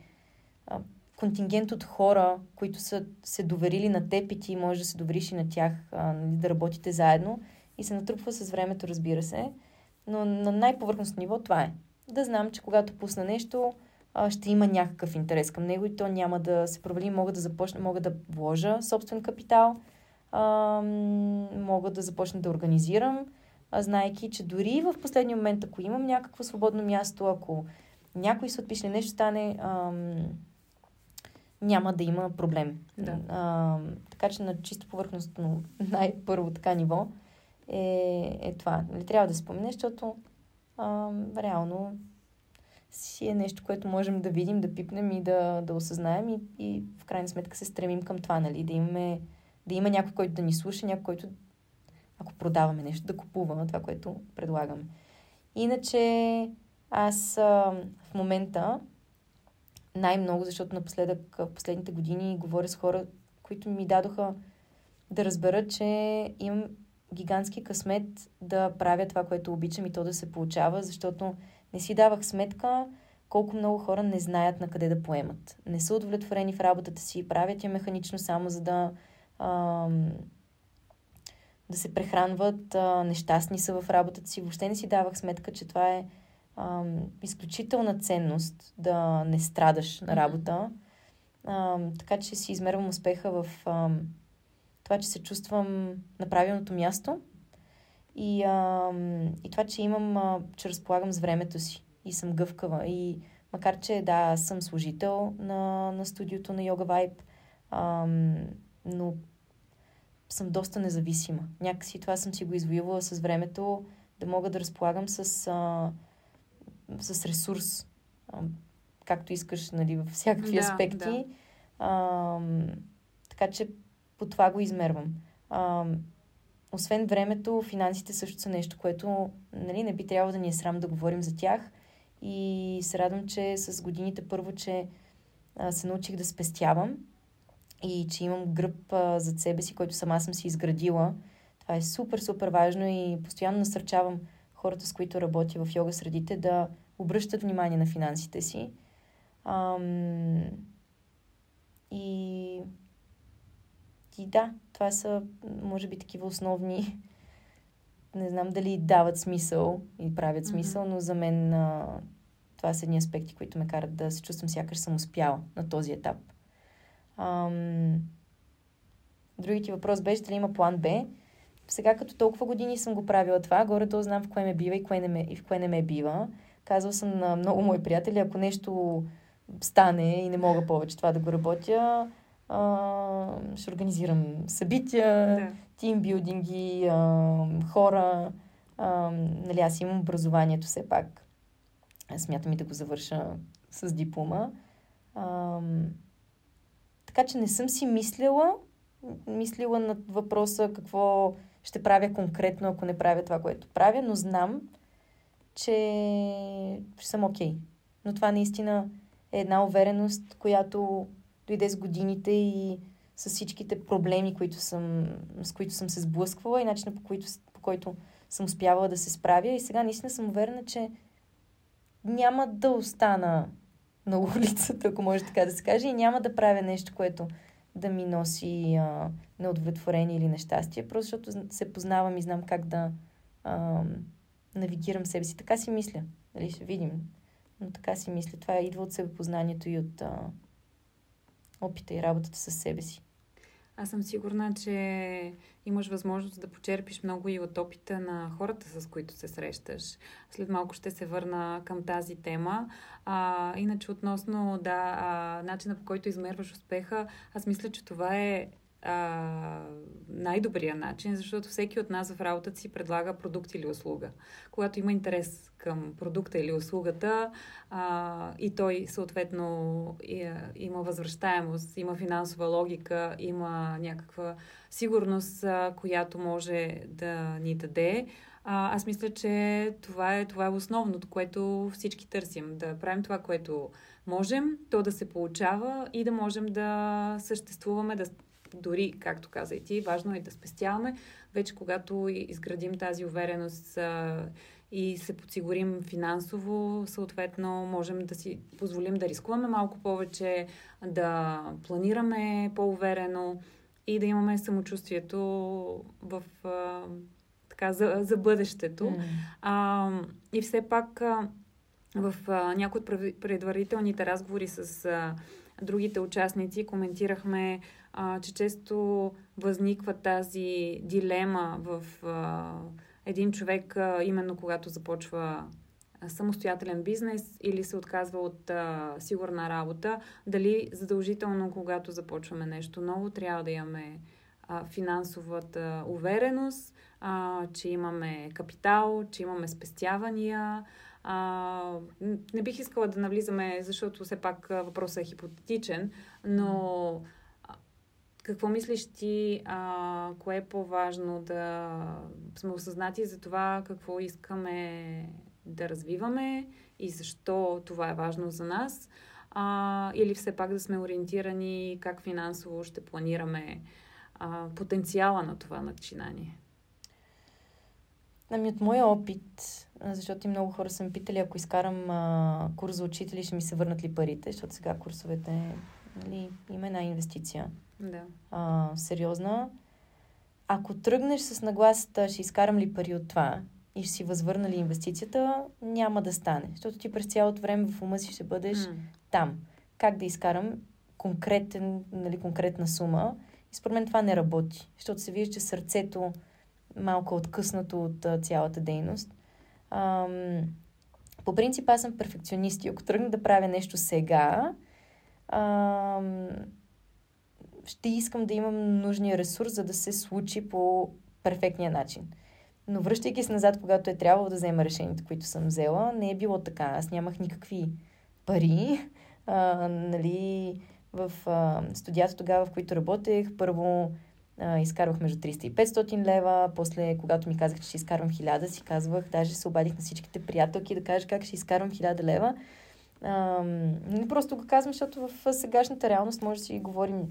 [SPEAKER 2] контингент от хора, които са се доверили на теб и ти можеш да се довериш и на тях, а, нали, да работите заедно. И се натрупва с времето, разбира се. Но на най-повърхностно ниво това е. Да знам, че когато пусна нещо, а, ще има някакъв интерес към него и то няма да се провали. Мога да започна, мога да вложа собствен капитал, а, мога да започна да организирам, а, знайки, че дори в последния момент, ако имам някакво свободно място, ако някой се отпише нещо стане, а, няма да има проблем.
[SPEAKER 1] Да.
[SPEAKER 2] А, така че на чисто повърхностно най-първо така ниво е, е това. Нали, трябва да спомене, защото а, реално си е нещо, което можем да видим, да пипнем и да, да осъзнаем и, и в крайна сметка се стремим към това, нали? Да имаме да има някой, който да ни слуша, някой, който, ако продаваме нещо, да купува на това, което предлагаме. Иначе аз а, в момента най-много, защото напоследък, в последните години говоря с хора, които ми дадоха да разбера, че имам гигантски късмет да правя това, което обичам и то да се получава, защото не си давах сметка колко много хора не знаят на къде да поемат. Не са удовлетворени в работата си, правят я механично само за да а, да се прехранват, а, нещастни са в работата си. Въобще не си давах сметка, че това е а, изключителна ценност да не страдаш на работа. А, така че си измервам успеха в а, това, че се чувствам на правилното място и, а, и това, че имам, а, че разполагам с времето си и съм гъвкава. И макар, че да, аз съм служител на, на студиото на Yoga Vibe, а, но съм доста независима. Някакси това съм си го извоювала с времето, да мога да разполагам с, а, с ресурс, а, както искаш, нали, във всякакви да, аспекти. Да. А, така че по това го измервам. А, освен времето, финансите също са нещо, което нали, не би трябвало да ни е срам да говорим за тях. И се радвам, че с годините първо, че а, се научих да спестявам и че имам гръб а, зад себе си, който сама съм си изградила. Това е супер, супер важно и постоянно насърчавам хората, с които работя в йога средите, да обръщат внимание на финансите си. Ам... И... И да, това са, може би, такива основни. Не знам дали дават смисъл и правят смисъл, mm-hmm. но за мен а, това са едни аспекти, които ме карат да се чувствам сякаш съм успяла на този етап. Ам... Другият ти въпрос беше дали има план Б. Сега като толкова години съм го правила това, горе-долу знам в кое ме бива и, кое не ме, и в кое не ме бива. Казвал съм на много мои приятели, ако нещо стане и не мога повече това да го работя, а, ще организирам събития,
[SPEAKER 1] Да.
[SPEAKER 2] тимбилдинги, а, хора. А, нали, аз имам образованието все пак. Смятам и да го завърша с диплома. А, така че не съм си мислила, мислила над въпроса какво ще правя конкретно, ако не правя това, което правя, но знам, че съм окей. Okay. Но това наистина е една увереност, която дойде с годините и с всичките проблеми, които съм, с които съм се сблъсквала и начина по, който, по който съм успявала да се справя. И сега наистина съм уверена, че няма да остана на улицата, ако може така да се каже, и няма да правя нещо, което да ми носи а, неудовлетворение или нещастие, просто защото се познавам и знам как да а, навигирам себе си. Така си мисля. Нали, ще видим. Но така си мисля. Това идва от себепознанието и от а, опита и работата с себе си.
[SPEAKER 1] Аз съм сигурна, че имаш възможност да почерпиш много и от опита на хората, с които се срещаш. След малко ще се върна към тази тема. А, иначе относно да, а, начина по който измерваш успеха, аз мисля, че това е а, най-добрия начин, защото всеки от нас в работата си предлага продукт или услуга. Когато има интерес към продукта или услугата а, и той съответно и, има възвръщаемост, има финансова логика, има някаква сигурност, а, която може да ни даде, а, аз мисля, че това е, това е основното, което всички търсим. Да правим това, което можем, то да се получава и да можем да съществуваме, да дори, както каза и ти, важно е да спестяваме. Вече когато изградим тази увереност и се подсигурим финансово, съответно можем да си позволим да рискуваме малко повече, да планираме по-уверено и да имаме самочувствието в така, за, за бъдещето. Mm. А, и все пак а, в а, някои от предварителните разговори с а, другите участници коментирахме а, че често възниква тази дилема в а, един човек, а, именно когато започва самостоятелен бизнес или се отказва от а, сигурна работа, дали задължително, когато започваме нещо ново, трябва да имаме а, финансовата увереност, а, че имаме капитал, че имаме спестявания. А, не бих искала да навлизаме, защото все пак въпросът е хипотетичен, но какво мислиш ти, а, кое е по-важно да сме осъзнати за това какво искаме да развиваме и защо това е важно за нас? А, или все пак да сме ориентирани как финансово ще планираме а, потенциала на това начинание?
[SPEAKER 2] Ами от моя опит, защото и много хора са ме питали, ако изкарам курс за учители, ще ми се върнат ли парите, защото сега курсовете, нали, има една инвестиция
[SPEAKER 1] да.
[SPEAKER 2] а, сериозна. Ако тръгнеш с нагласата, ще изкарам ли пари от това и ще си възвърна ли инвестицията, няма да стане. Защото ти през цялото време в ума си ще бъдеш mm. там. Как да изкарам конкретен, нали, конкретна сума. И според мен това не работи. Защото се вижда, че сърцето малко откъснато от а, цялата дейност. Ам, по принцип аз съм перфекционист и ако тръгна да правя нещо сега, ам, ще искам да имам нужния ресурс, за да се случи по перфектния начин. Но връщайки се назад, когато е трябвало да взема решенията, които съм взела, не е било така. Аз нямах никакви пари. А, нали, в а, студията тогава, в които работех, първо а, изкарвах между 300 и 500 лева, после, когато ми казах, че ще изкарвам 1000, си казвах, даже се обадих на всичките приятелки да кажа как ще изкарвам 1000 лева. А, не просто го казвам, защото в сегашната реалност може да си говорим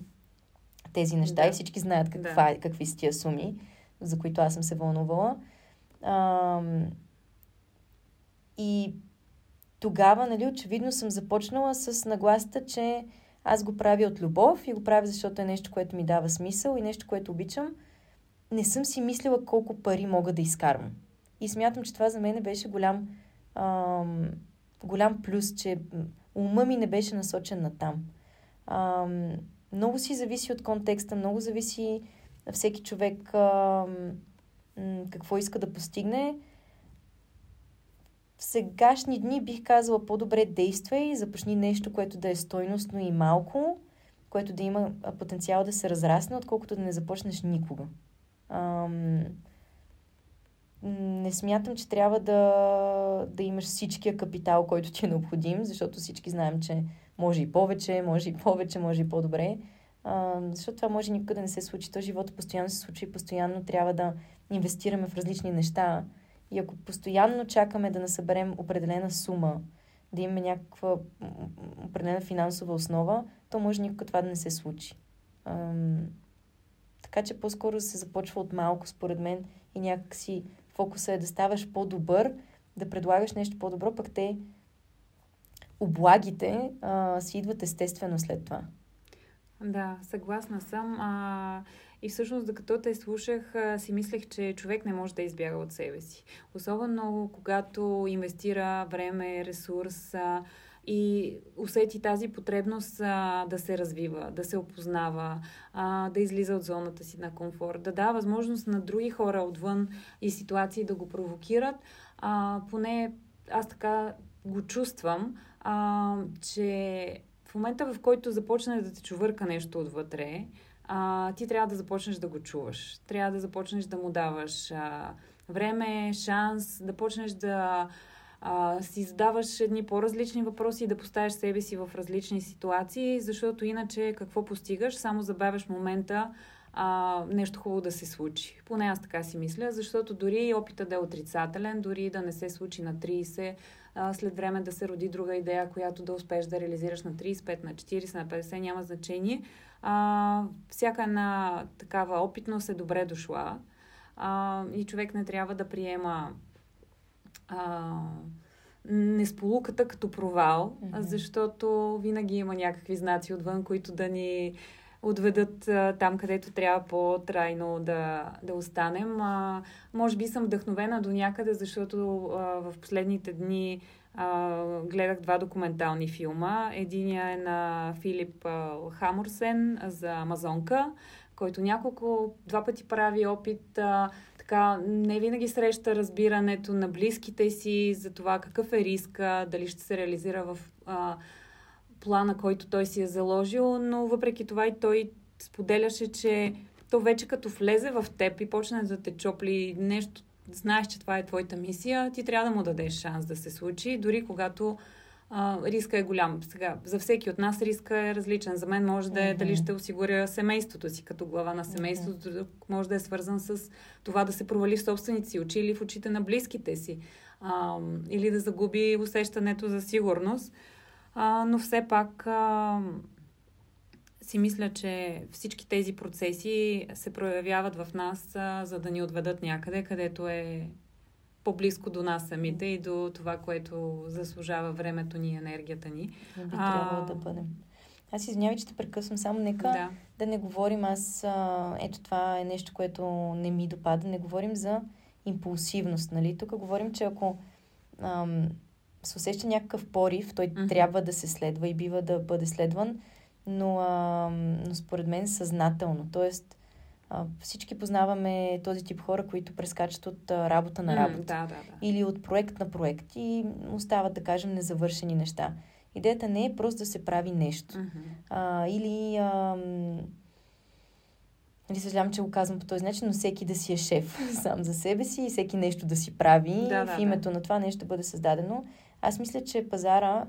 [SPEAKER 2] тези неща да. и всички знаят каква, да. какви са тия суми, за които аз съм се вълнувала. А, и тогава, нали, очевидно съм започнала с нагласата, че аз го правя от любов и го правя, защото е нещо, което ми дава смисъл и нещо, което обичам. Не съм си мислила колко пари мога да изкарвам. И смятам, че това за мен беше голям, ам, голям плюс, че ума ми не беше насочен на там. Ам, много си зависи от контекста, много зависи на всеки човек а, какво иска да постигне. В сегашни дни бих казала по-добре действай започни нещо, което да е стойностно и малко, което да има потенциал да се разрасне, отколкото да не започнеш никога. Ам, не смятам, че трябва да, да имаш всичкия капитал, който ти е необходим, защото всички знаем, че може и повече, може и повече, може и по-добре. А, защото това може никога да не се случи. То живота постоянно се случва и постоянно трябва да инвестираме в различни неща. И ако постоянно чакаме да насъберем определена сума, да имаме някаква определена финансова основа, то може никога това да не се случи. Ам, така че по-скоро се започва от малко, според мен, и някакси фокуса е да ставаш по-добър, да предлагаш нещо по-добро, пък те облагите а, си идват естествено след това.
[SPEAKER 1] Да, съгласна съм. А, и всъщност, докато те слушах, си мислех, че човек не може да избяга от себе си. Особено когато инвестира време, ресурс и усети тази потребност а, да се развива, да се опознава, а, да излиза от зоната си на комфорт, да дава възможност на други хора отвън и ситуации да го провокират. А, поне аз така го чувствам, а, че в момента, в който започне да те чувърка нещо отвътре, а, ти трябва да започнеш да го чуваш. Трябва да започнеш да му даваш а, време, шанс, да почнеш да а, си задаваш едни по-различни въпроси и да поставяш себе си в различни ситуации, защото иначе какво постигаш? Само забавяш момента а, нещо хубаво да се случи. Поне аз така си мисля, защото дори опита да е отрицателен, дори да не се случи на 30, а, след време да се роди друга идея, която да успееш да реализираш на 35, на 40, на 50, няма значение. А, всяка една такава опитност е добре дошла а, и човек не трябва да приема а, несполуката като провал, mm-hmm. защото винаги има някакви знаци отвън, които да ни отведат а, там, където трябва по-трайно да, да останем. А, може би съм вдъхновена до някъде, защото а, в последните дни а, гледах два документални филма. Единия е на Филип а, Хамурсен за Амазонка, който няколко, два пъти прави опит а, така не винаги среща разбирането на близките си за това какъв е риска, дали ще се реализира в а, плана, който той си е заложил, но въпреки това и той споделяше, че то вече като влезе в теб и почне да те чопли нещо, знаеш, че това е твоята мисия, ти трябва да му дадеш шанс да се случи, дори когато а, риска е голям. Сега, за всеки от нас риска е различен. За мен може да е mm-hmm. дали ще осигуря семейството си като глава на семейството, mm-hmm. може да е свързан с това да се провали в собствените си очи или в очите на близките си. А, или да загуби усещането за сигурност. А, но все пак а, си мисля, че всички тези процеси се проявяват в нас, а, за да ни отведат някъде, където е по-близко до нас самите и до това, което заслужава времето ни и енергията ни.
[SPEAKER 2] Би трябвало да бъдем. Аз извинявай, че те прекъсвам, само нека да, да не говорим аз, а, ето това е нещо, което не ми допада, не говорим за импулсивност, нали? Тук говорим, че ако ам, се усеща някакъв порив, той mm-hmm. трябва да се следва и бива да бъде следван, но, ам, но според мен съзнателно. А, всички познаваме този тип хора, които прескачат от работа на работа. Mm,
[SPEAKER 1] да, да, да.
[SPEAKER 2] Или от проект на проект и остават, да кажем, незавършени неща. Идеята не е просто да се прави нещо. Mm-hmm. А, или... А, Нали, съжалявам, че го казвам по този начин, но всеки да си е шеф сам за себе си и всеки нещо да си прави. Да, в името да. на това нещо да бъде създадено. Аз мисля, че пазара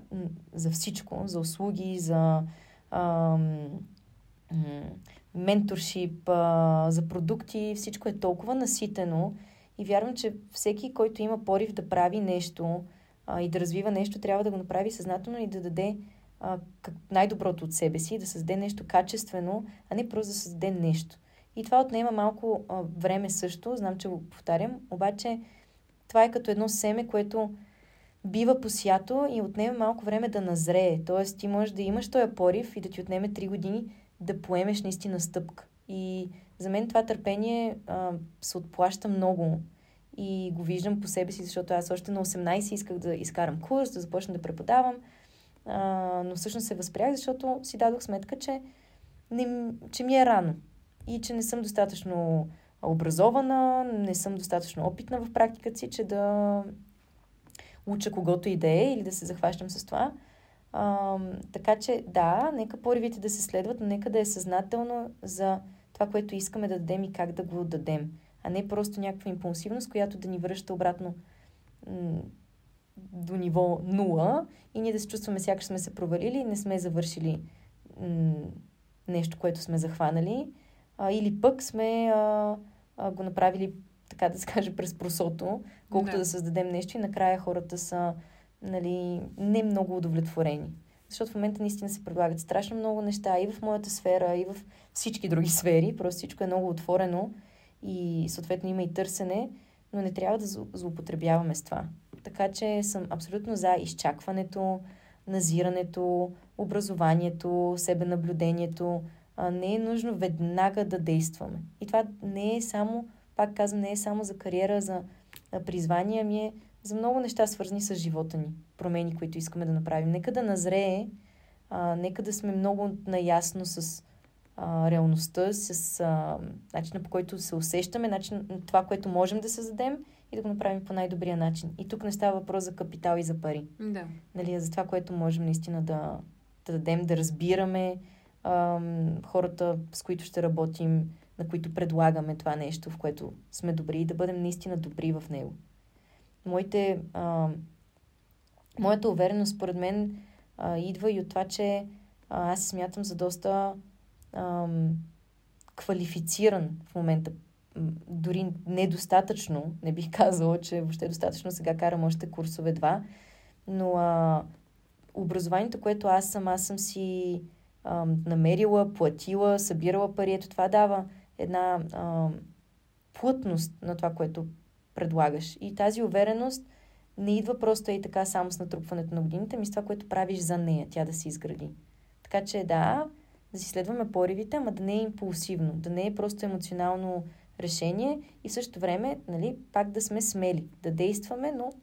[SPEAKER 2] за всичко, за услуги, за ам, менторшип, а, за продукти, всичко е толкова наситено и вярвам, че всеки, който има порив да прави нещо а, и да развива нещо, трябва да го направи съзнателно и да даде а, как, най-доброто от себе си, да създаде нещо качествено, а не просто да създаде нещо. И това отнема малко а, време също, знам, че го повтарям, обаче това е като едно семе, което бива посято и отнема малко време да назрее. Тоест ти можеш да имаш този порив и да ти отнеме 3 години да поемеш наистина стъпка. И за мен това търпение а, се отплаща много и го виждам по себе си, защото аз още на 18 исках да изкарам курс, да започна да преподавам, а, но всъщност се възпрях, защото си дадох сметка, че, не, че ми е рано и че не съм достатъчно образована, не съм достатъчно опитна в практиката си, че да уча когото и да е или да се захващам с това. А, така че, да, нека поривите да се следват, но нека да е съзнателно за това, което искаме да дадем и как да го дадем. А не просто някаква импулсивност, която да ни връща обратно м- до ниво нула и ние да се чувстваме сякаш сме се провалили и не сме завършили м- нещо, което сме захванали. А, или пък сме а, а, го направили, така да се каже, през просото, колкото да. да създадем нещо и накрая хората са нали, не много удовлетворени. Защото в момента наистина се предлагат страшно много неща и в моята сфера, и в всички други сфери. Просто всичко е много отворено и съответно има и търсене, но не трябва да злоупотребяваме с това. Така че съм абсолютно за изчакването, назирането, образованието, себенаблюдението. А, не е нужно веднага да действаме. И това не е само, пак казвам, не е само за кариера, за призвание, ми е за много неща, свързани с живота ни. Промени, които искаме да направим. Нека да назрее, а, нека да сме много наясно с а, реалността, с а, начина по който се усещаме, начин, това, което можем да създадем и да го направим по най-добрия начин. И тук не става въпрос за капитал и за пари.
[SPEAKER 1] Да.
[SPEAKER 2] Нали, за това, което можем наистина да, да дадем, да разбираме ам, хората, с които ще работим, на които предлагаме това нещо, в което сме добри и да бъдем наистина добри в него. Моите, а, моята увереност, според мен, а, идва и от това, че а, аз се смятам за доста ам, квалифициран в момента. Дори недостатъчно, не бих казала, че въобще достатъчно. Сега карам още курсове два. Но а, образованието, което аз съм, аз съм си ам, намерила, платила, събирала пари. Ето това дава една ам, плътност на това, което предлагаш. И тази увереност не идва просто и така само с натрупването на годините, ми с това, което правиш за нея, тя да се изгради. Така че да, да си следваме поривите, ама да не е импулсивно, да не е просто емоционално решение и в същото време, нали, пак да сме смели, да действаме, но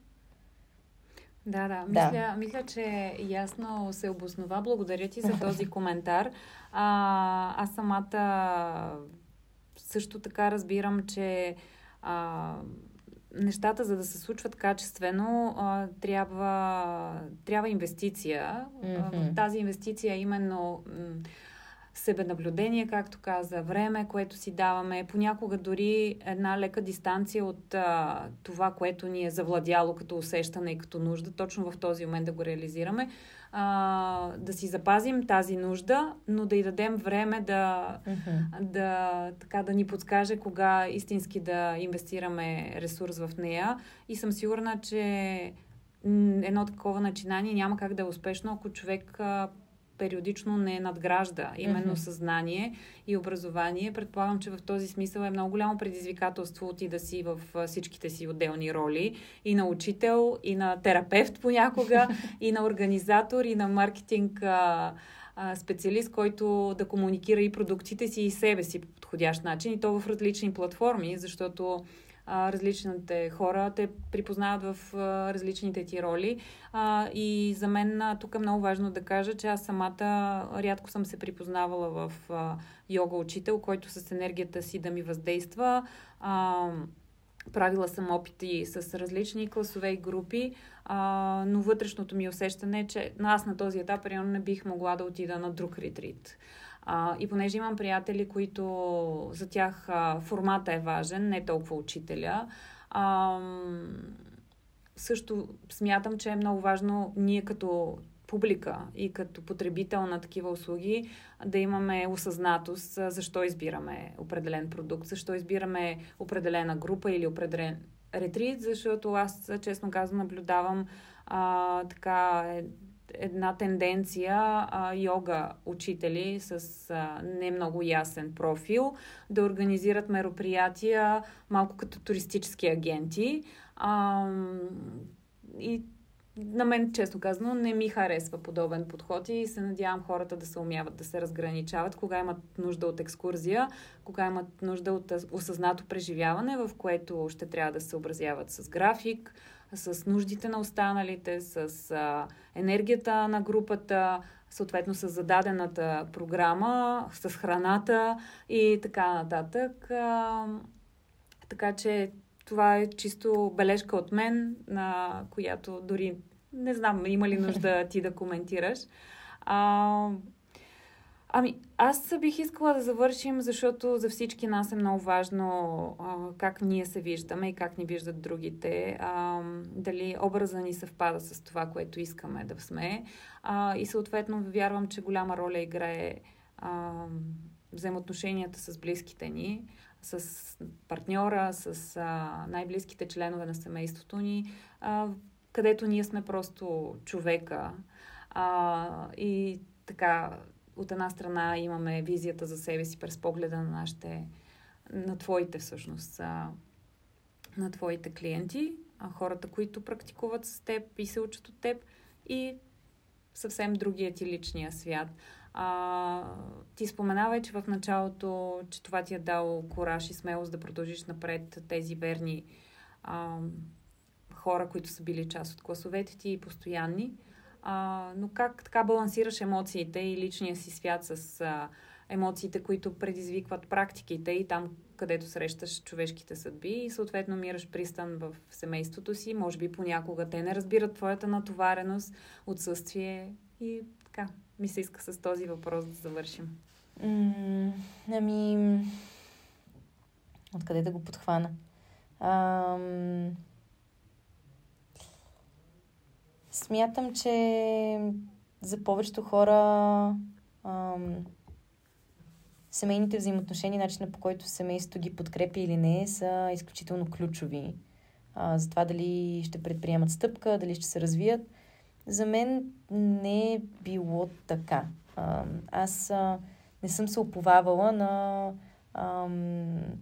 [SPEAKER 1] да, да. Мисля, да. мисля, че ясно се обоснова. Благодаря ти за този коментар. А, аз самата също така разбирам, че а, нещата, за да се случват качествено, а, трябва, трябва инвестиция. Mm-hmm. Тази инвестиция е именно себенаблюдение, както каза, време, което си даваме, понякога дори една лека дистанция от а, това, което ни е завладяло като усещане и като нужда, точно в този момент да го реализираме, а, да си запазим тази нужда, но да й дадем време да, uh-huh. да, така, да ни подскаже кога истински да инвестираме ресурс в нея. И съм сигурна, че едно такова начинание няма как да е успешно, ако човек а, периодично не надгражда именно mm-hmm. съзнание и образование. Предполагам, че в този смисъл е много голямо предизвикателство ти да си в всичките си отделни роли. И на учител, и на терапевт понякога, и на организатор, и на маркетинг специалист, който да комуникира и продуктите си и себе си по подходящ начин и то в различни платформи, защото а, различните хора те припознават в а, различните ти роли. А, и за мен а, тук е много важно да кажа, че аз самата рядко съм се припознавала в а, йога учител, който с енергията си да ми въздейства. А, Правила съм опити с различни класове и групи, а, но вътрешното ми усещане е, че аз на този етап реално не бих могла да отида на друг ретрит. А, и понеже имам приятели, които за тях а, формата е важен, не толкова учителя, а, също смятам, че е много важно ние като публика и като потребител на такива услуги да имаме осъзнатост защо избираме определен продукт, защо избираме определена група или определен ретрит, защото аз, честно казвам, наблюдавам а, така е, една тенденция а, йога учители с а, не много ясен профил да организират мероприятия малко като туристически агенти. А, и на мен, често казано, не ми харесва подобен подход и се надявам хората да се умяват да се разграничават, кога имат нужда от екскурзия, кога имат нужда от осъзнато преживяване, в което ще трябва да се образяват с график, с нуждите на останалите, с а, енергията на групата, съответно с зададената програма, с храната и така нататък. А, така че това е чисто бележка от мен, на която дори Не знам, има ли нужда ти да коментираш. А, Ами, аз бих искала да завършим, защото за всички нас е много важно а, как ние се виждаме и как ни виждат другите. А, дали образа ни съвпада с това, което искаме да сме. А, и съответно вярвам, че голяма роля играе а, взаимоотношенията с близките ни, с партньора, с а, най-близките членове на семейството ни, а, където ние сме просто човека. А, и така, от една страна имаме визията за себе си през погледа на нашите, на твоите всъщност, на твоите клиенти, хората, които практикуват с теб и се учат от теб и съвсем другия ти личния свят. А, ти спомена вече в началото, че това ти е дало кораж и смелост да продължиш напред тези верни а, хора, които са били част от класовете ти и постоянни. А, но как така балансираш емоциите и личния си свят с а, емоциите, които предизвикват практиките и там, където срещаш човешките съдби и съответно мираш пристан в семейството си. Може би понякога те не разбират твоята натовареност, отсъствие и така. Ми се иска с този въпрос да завършим.
[SPEAKER 2] Mm, ами, откъде да го подхвана? Ам... Смятам, че за повечето хора ам, семейните взаимоотношения, начина по който семейството ги подкрепи или не, са изключително ключови. А, за това дали ще предприемат стъпка, дали ще се развият. За мен не е било така. А, аз а, не съм се оповавала на а,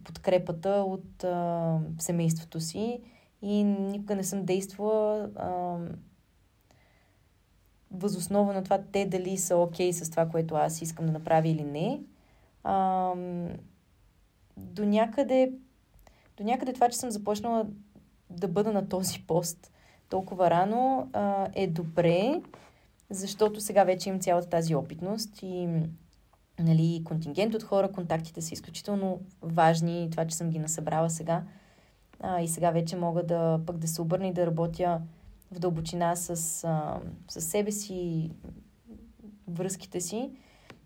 [SPEAKER 2] подкрепата от а, семейството си и никога не съм действала а, възоснова на това те дали са окей okay с това, което аз искам да направя или не. А, до някъде, до някъде това, че съм започнала да бъда на този пост толкова рано а, е добре, защото сега вече имам цялата тази опитност и нали, контингент от хора, контактите са изключително важни, това, че съм ги насъбрала сега. А, и сега вече мога да пък да се обърна и да работя в дълбочина с, а, с себе си, връзките си.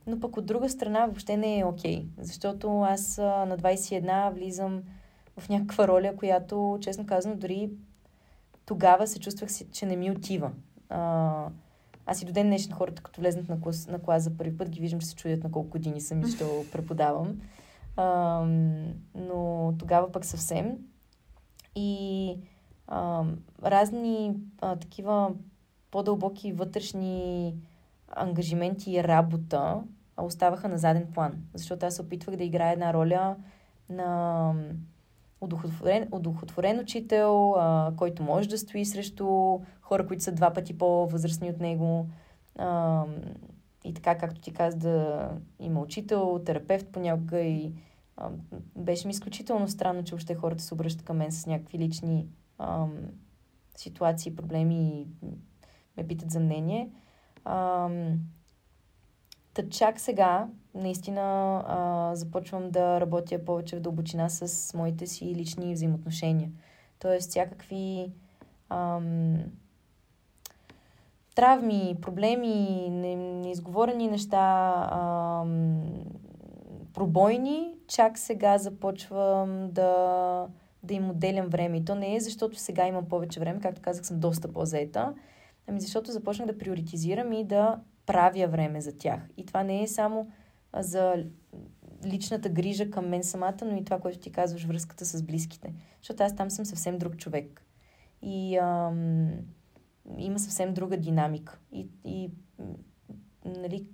[SPEAKER 2] Но пък от друга страна въобще не е окей. Okay, защото аз а, на 21 влизам в някаква роля, която, честно казано, дори тогава се чувствах, си, че не ми отива. А, аз и до ден днешен хората, като влезнат на клас, на клас за първи път, ги виждам, че се чудят на колко години съм и що преподавам. А, но тогава пък съвсем. И а, разни а, такива по-дълбоки вътрешни ангажименти и работа оставаха на заден план. Защото аз се опитвах да играя една роля на удохотворен, учител, а, който може да стои срещу хора, които са два пъти по-възрастни от него. А, и така, както ти каза, да има учител, терапевт понякога и а, беше ми изключително странно, че още хората се обръщат към мен с някакви лични ам, ситуации, проблеми и ме питат за мнение. Ам, Та чак сега, наистина, а, започвам да работя повече в дълбочина с моите си лични взаимоотношения. Тоест, всякакви ам, травми, проблеми, неизговорени неща, ам, пробойни, чак сега започвам да да им отделям време. И то не е защото сега имам повече време, както казах, съм доста по-заета, ами защото започнах да приоритизирам и да правя време за тях. И това не е само за личната грижа към мен самата, но и това, което ти казваш, връзката с близките. Защото аз там съм съвсем друг човек. И ам, има съвсем друга динамика. И, и нали,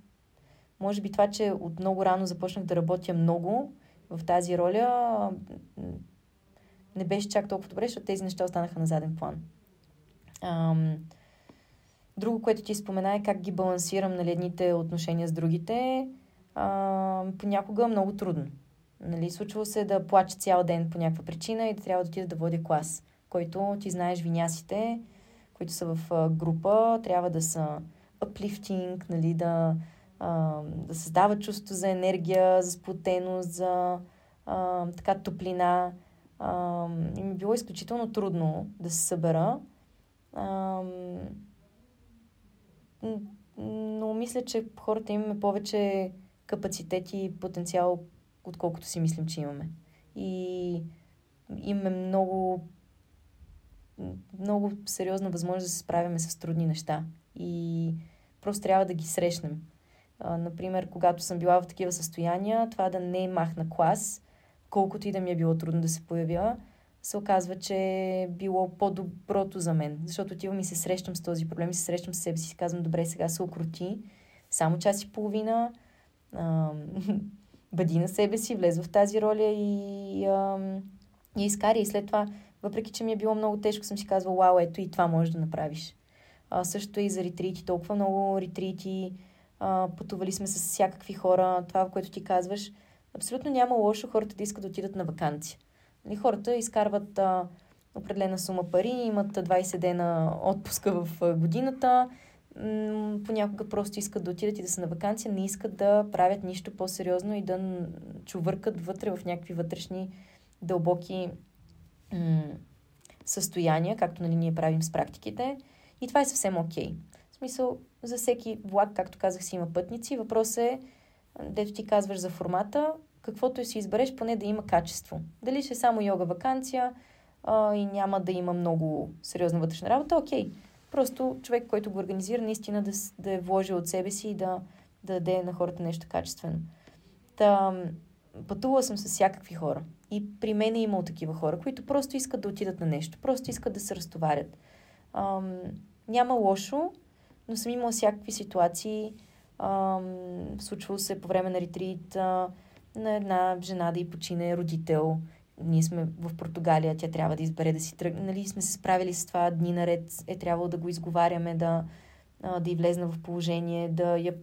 [SPEAKER 2] може би това, че от много рано започнах да работя много в тази роля, не беше чак толкова добре, защото тези неща останаха на заден план. Ам, друго, което ти спомена е как ги балансирам нали, едните отношения с другите. Ам, понякога много трудно. Нали, случва се да плача цял ден по някаква причина и да трябва да отида да водя клас, който ти знаеш винясите, които са в група, трябва да са uplifting, нали, да, а, да създават чувство за енергия, за сплотеност, за а, така топлина и ми било изключително трудно да се събера. А, но мисля, че хората имаме повече капацитет и потенциал, отколкото си мислим, че имаме. И имаме много много сериозна възможност да се справяме с трудни неща. И просто трябва да ги срещнем. А, например, когато съм била в такива състояния, това да не е махна клас, колкото и да ми е било трудно да се появя, се оказва, че е било по-доброто за мен. Защото отивам и се срещам с този проблем, и се срещам с себе си и казвам, добре, сега се окрути, само час и половина, а, бъди на себе си, влез в тази роля и, а, и изкаря. И след това, въпреки че ми е било много тежко, съм си казвала, вау, ето и това можеш да направиш. А, също и за ретрити, толкова много ретрити, а, пътували сме с всякакви хора, това, което ти казваш. Абсолютно няма лошо хората да искат да отидат на вакансия. Нали, хората изкарват а, определена сума пари, имат 20 дена отпуска в годината, понякога просто искат да отидат и да са на вакансия, не искат да правят нищо по-сериозно и да чувъркат вътре в някакви вътрешни дълбоки м- състояния, както нали, ние правим с практиките. И това е съвсем окей. Okay. В смисъл, за всеки влак, както казах, си има пътници. Въпросът е, дето ти казваш за формата, каквото и си избереш, поне да има качество. Дали ще е само йога вакансия а, и няма да има много сериозна вътрешна работа, окей. Просто човек, който го организира, наистина да, да е вложил от себе си и да, да даде на хората нещо качествено. Та, пътувала съм с всякакви хора. И при мен е имало такива хора, които просто искат да отидат на нещо, просто искат да се разтоварят. Ам, няма лошо, но съм имала всякакви ситуации. Случвало се по време на ретрит а, на една жена да й почине родител. Ние сме в Португалия, тя трябва да избере да си тръгне. Нали, сме се справили с това дни наред. Е трябвало да го изговаряме, да, да й влезна в положение, да я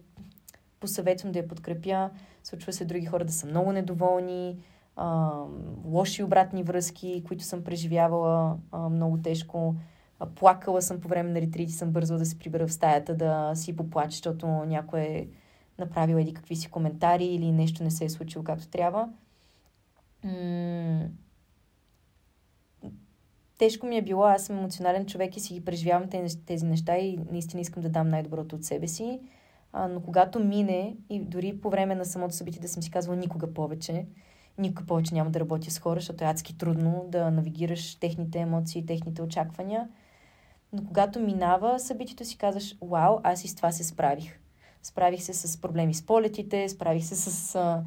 [SPEAKER 2] посъветвам, да я подкрепя. Случва се други хора да са много недоволни, а, лоши обратни връзки, които съм преживявала а, много тежко. Плакала съм по време на ретрити, съм бързала да се прибера в стаята, да си поплача, защото някой е направил еди какви си коментари или нещо не се е случило както трябва. Тежко ми е било, аз съм емоционален човек и си ги преживявам тези неща и наистина искам да дам най-доброто от себе си. А, но когато мине и дори по време на самото събитие да съм си казвала никога повече, никога повече няма да работя с хора, защото е адски трудно да навигираш техните емоции, техните очаквания. Но когато минава събитието си казваш, вау, аз и с това се справих. Справих се с проблеми с полетите, справих се с а,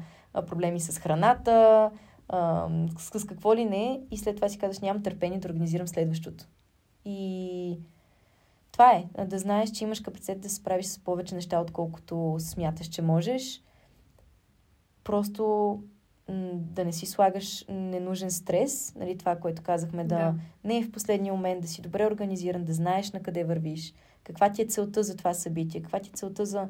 [SPEAKER 2] проблеми с храната, а, с, с какво ли не. И след това си казваш, нямам търпение да организирам следващото. И това е. Да знаеш, че имаш капацитет да се справиш с повече неща, отколкото смяташ, че можеш. Просто да не си слагаш ненужен стрес, нали, това, което казахме, да, да не е в последния момент, да си добре организиран, да знаеш на къде вървиш, каква ти е целта за това събитие, каква ти е целта за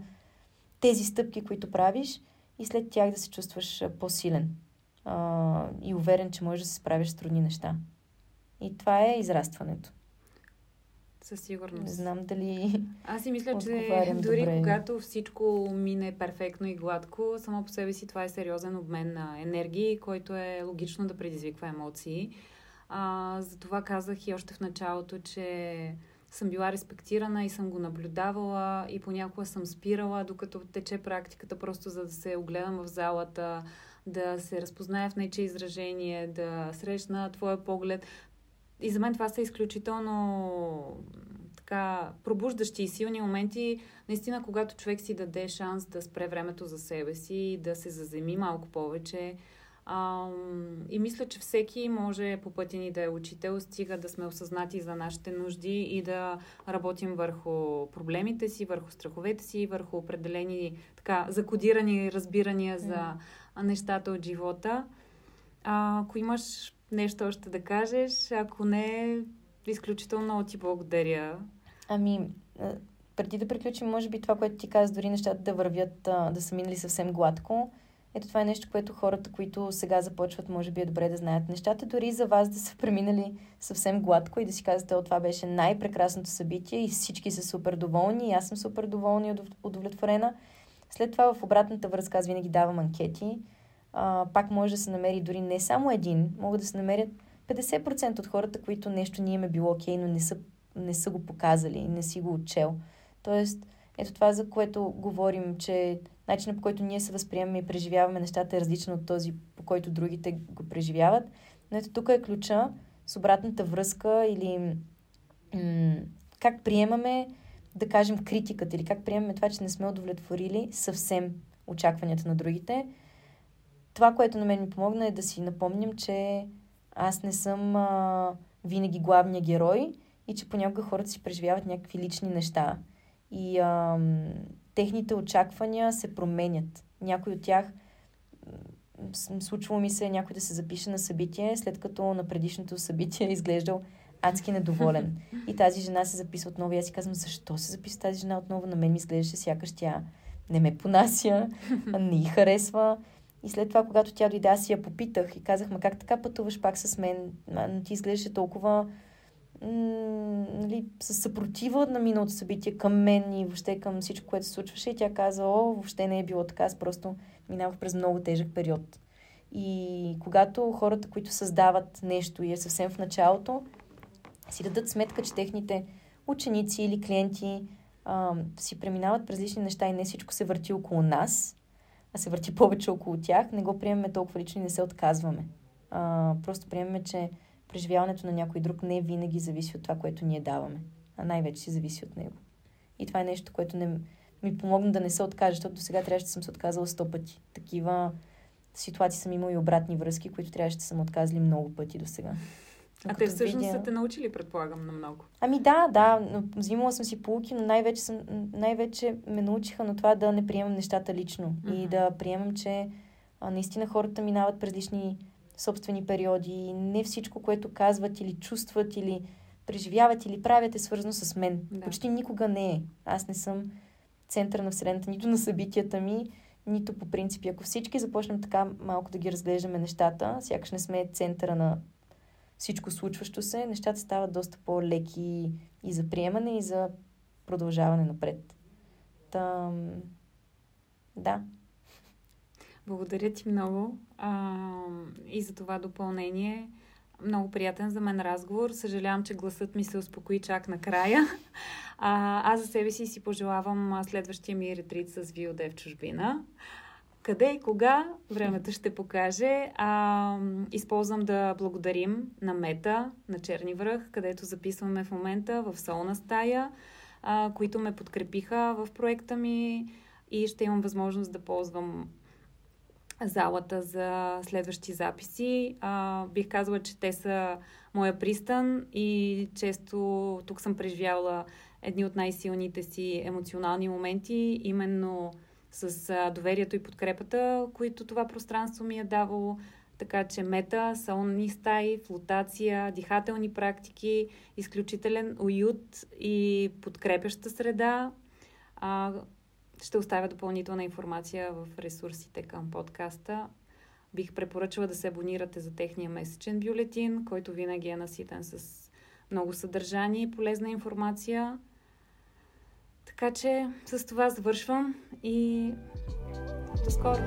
[SPEAKER 2] тези стъпки, които правиш и след тях да се чувстваш по-силен а, и уверен, че можеш да се справиш с трудни неща. И това е израстването.
[SPEAKER 1] Със сигурност.
[SPEAKER 2] Не знам дали.
[SPEAKER 1] Аз си мисля, че дори добре. когато всичко мине перфектно и гладко, само по себе си това е сериозен обмен на енергии, който е логично да предизвиква емоции. А, затова казах и още в началото, че съм била респектирана и съм го наблюдавала и понякога съм спирала, докато тече практиката, просто за да се огледам в залата, да се разпознае в нече изражение, да срещна твоя поглед. И за мен това са изключително така пробуждащи и силни моменти, наистина, когато човек си даде шанс да спре времето за себе си, да се заземи малко повече, а, и мисля, че всеки може по пътя ни да е учител, стига да сме осъзнати за нашите нужди и да работим върху проблемите си, върху страховете си, върху определени така закодирани разбирания за нещата от живота. А, ако имаш нещо още да кажеш, ако не, изключително ти благодаря.
[SPEAKER 2] Ами, преди да приключим, може би това, което ти каза, дори нещата да вървят, да са минали съвсем гладко ето това е нещо, което хората, които сега започват, може би е добре да знаят нещата. Дори за вас да са преминали съвсем гладко и да си казвате, това беше най-прекрасното събитие и всички са супер доволни, и аз съм супер доволна и удовлетворена. След това в обратната връзка аз винаги давам анкети. А, пак може да се намери дори не само един, могат да се намерят 50% от хората, които нещо ни им е било окей, но не са, не са го показали не си го отчел. Тоест, ето това, за което говорим, че начинът по който ние се възприемаме и преживяваме нещата е различен от този, по който другите го преживяват. Но ето тук е ключа с обратната връзка или м- как приемаме, да кажем, критиката или как приемаме това, че не сме удовлетворили съвсем очакванията на другите. Това, което на мен ми помогна е да си напомням, че аз не съм а, винаги главния герой и че понякога хората си преживяват някакви лични неща. И а, техните очаквания се променят. Някой от тях случвало ми се някой да се запише на събитие, след като на предишното събитие е изглеждал адски недоволен. И тази жена се записва отново. И аз си казвам, защо се записва тази жена отново? На мен ми изглеждаше сякаш тя не ме понася, не й харесва. И след това, когато тя дойде, аз си я попитах и казах, ма как така пътуваш пак с мен? Но ти изглеждаше толкова нали, с съпротива на миналото събитие към мен и въобще към всичко, което се случваше. И тя каза, о, въобще не е било така, аз просто минавах през много тежък период. И когато хората, които създават нещо и е съвсем в началото, си дадат сметка, че техните ученици или клиенти а, си преминават през различни неща и не всичко се върти около нас, а се върти повече около тях, не го приемаме толкова лично и не се отказваме. А, просто приемаме, че преживяването на някой друг не винаги зависи от това, което ние даваме, а най-вече си зависи от него. И това е нещо, което не, ми помогна да не се откажа, защото до сега трябваше да съм се отказала сто пъти. Такива ситуации съм имала и обратни връзки, които трябваше да съм отказали много пъти до сега.
[SPEAKER 1] А те всъщност видя... са те научили, предполагам, на много.
[SPEAKER 2] Ами да, да. Взимала съм си полуки, но най-вече, съм, най-вече ме научиха на това да не приемам нещата лично. Mm-hmm. И да приемам, че а, наистина хората минават през лични собствени периоди. И не всичко, което казват или чувстват, или преживяват, или правят е свързано с мен. Да. Почти никога не е. Аз не съм центъра на Вселената, нито на събитията ми, нито по принципи. Ако всички започнем така малко да ги разглеждаме нещата, сякаш не сме центъра на всичко случващо се, нещата стават доста по-леки и за приемане, и за продължаване напред. Там... Да.
[SPEAKER 1] Благодаря ти много а, и за това допълнение. Много приятен за мен разговор. Съжалявам, че гласът ми се успокои чак накрая. А, аз за себе си си пожелавам следващия ми ретрит с Виоде в чужбина. Къде и кога, времето ще покаже. А, използвам да благодарим на Мета, на Черни връх, където записваме в момента в Солна стая, а, които ме подкрепиха в проекта ми и ще имам възможност да ползвам залата за следващи записи. А, бих казала, че те са моя пристан и често тук съм преживяла едни от най-силните си емоционални моменти, именно с доверието и подкрепата, които това пространство ми е давало. Така че мета, салонни стаи, флотация, дихателни практики, изключителен уют и подкрепяща среда. А, ще оставя допълнителна информация в ресурсите към подкаста. Бих препоръчала да се абонирате за техния месечен бюлетин, който винаги е наситен с много съдържание и полезна информация. Така че с това завършвам и до скоро!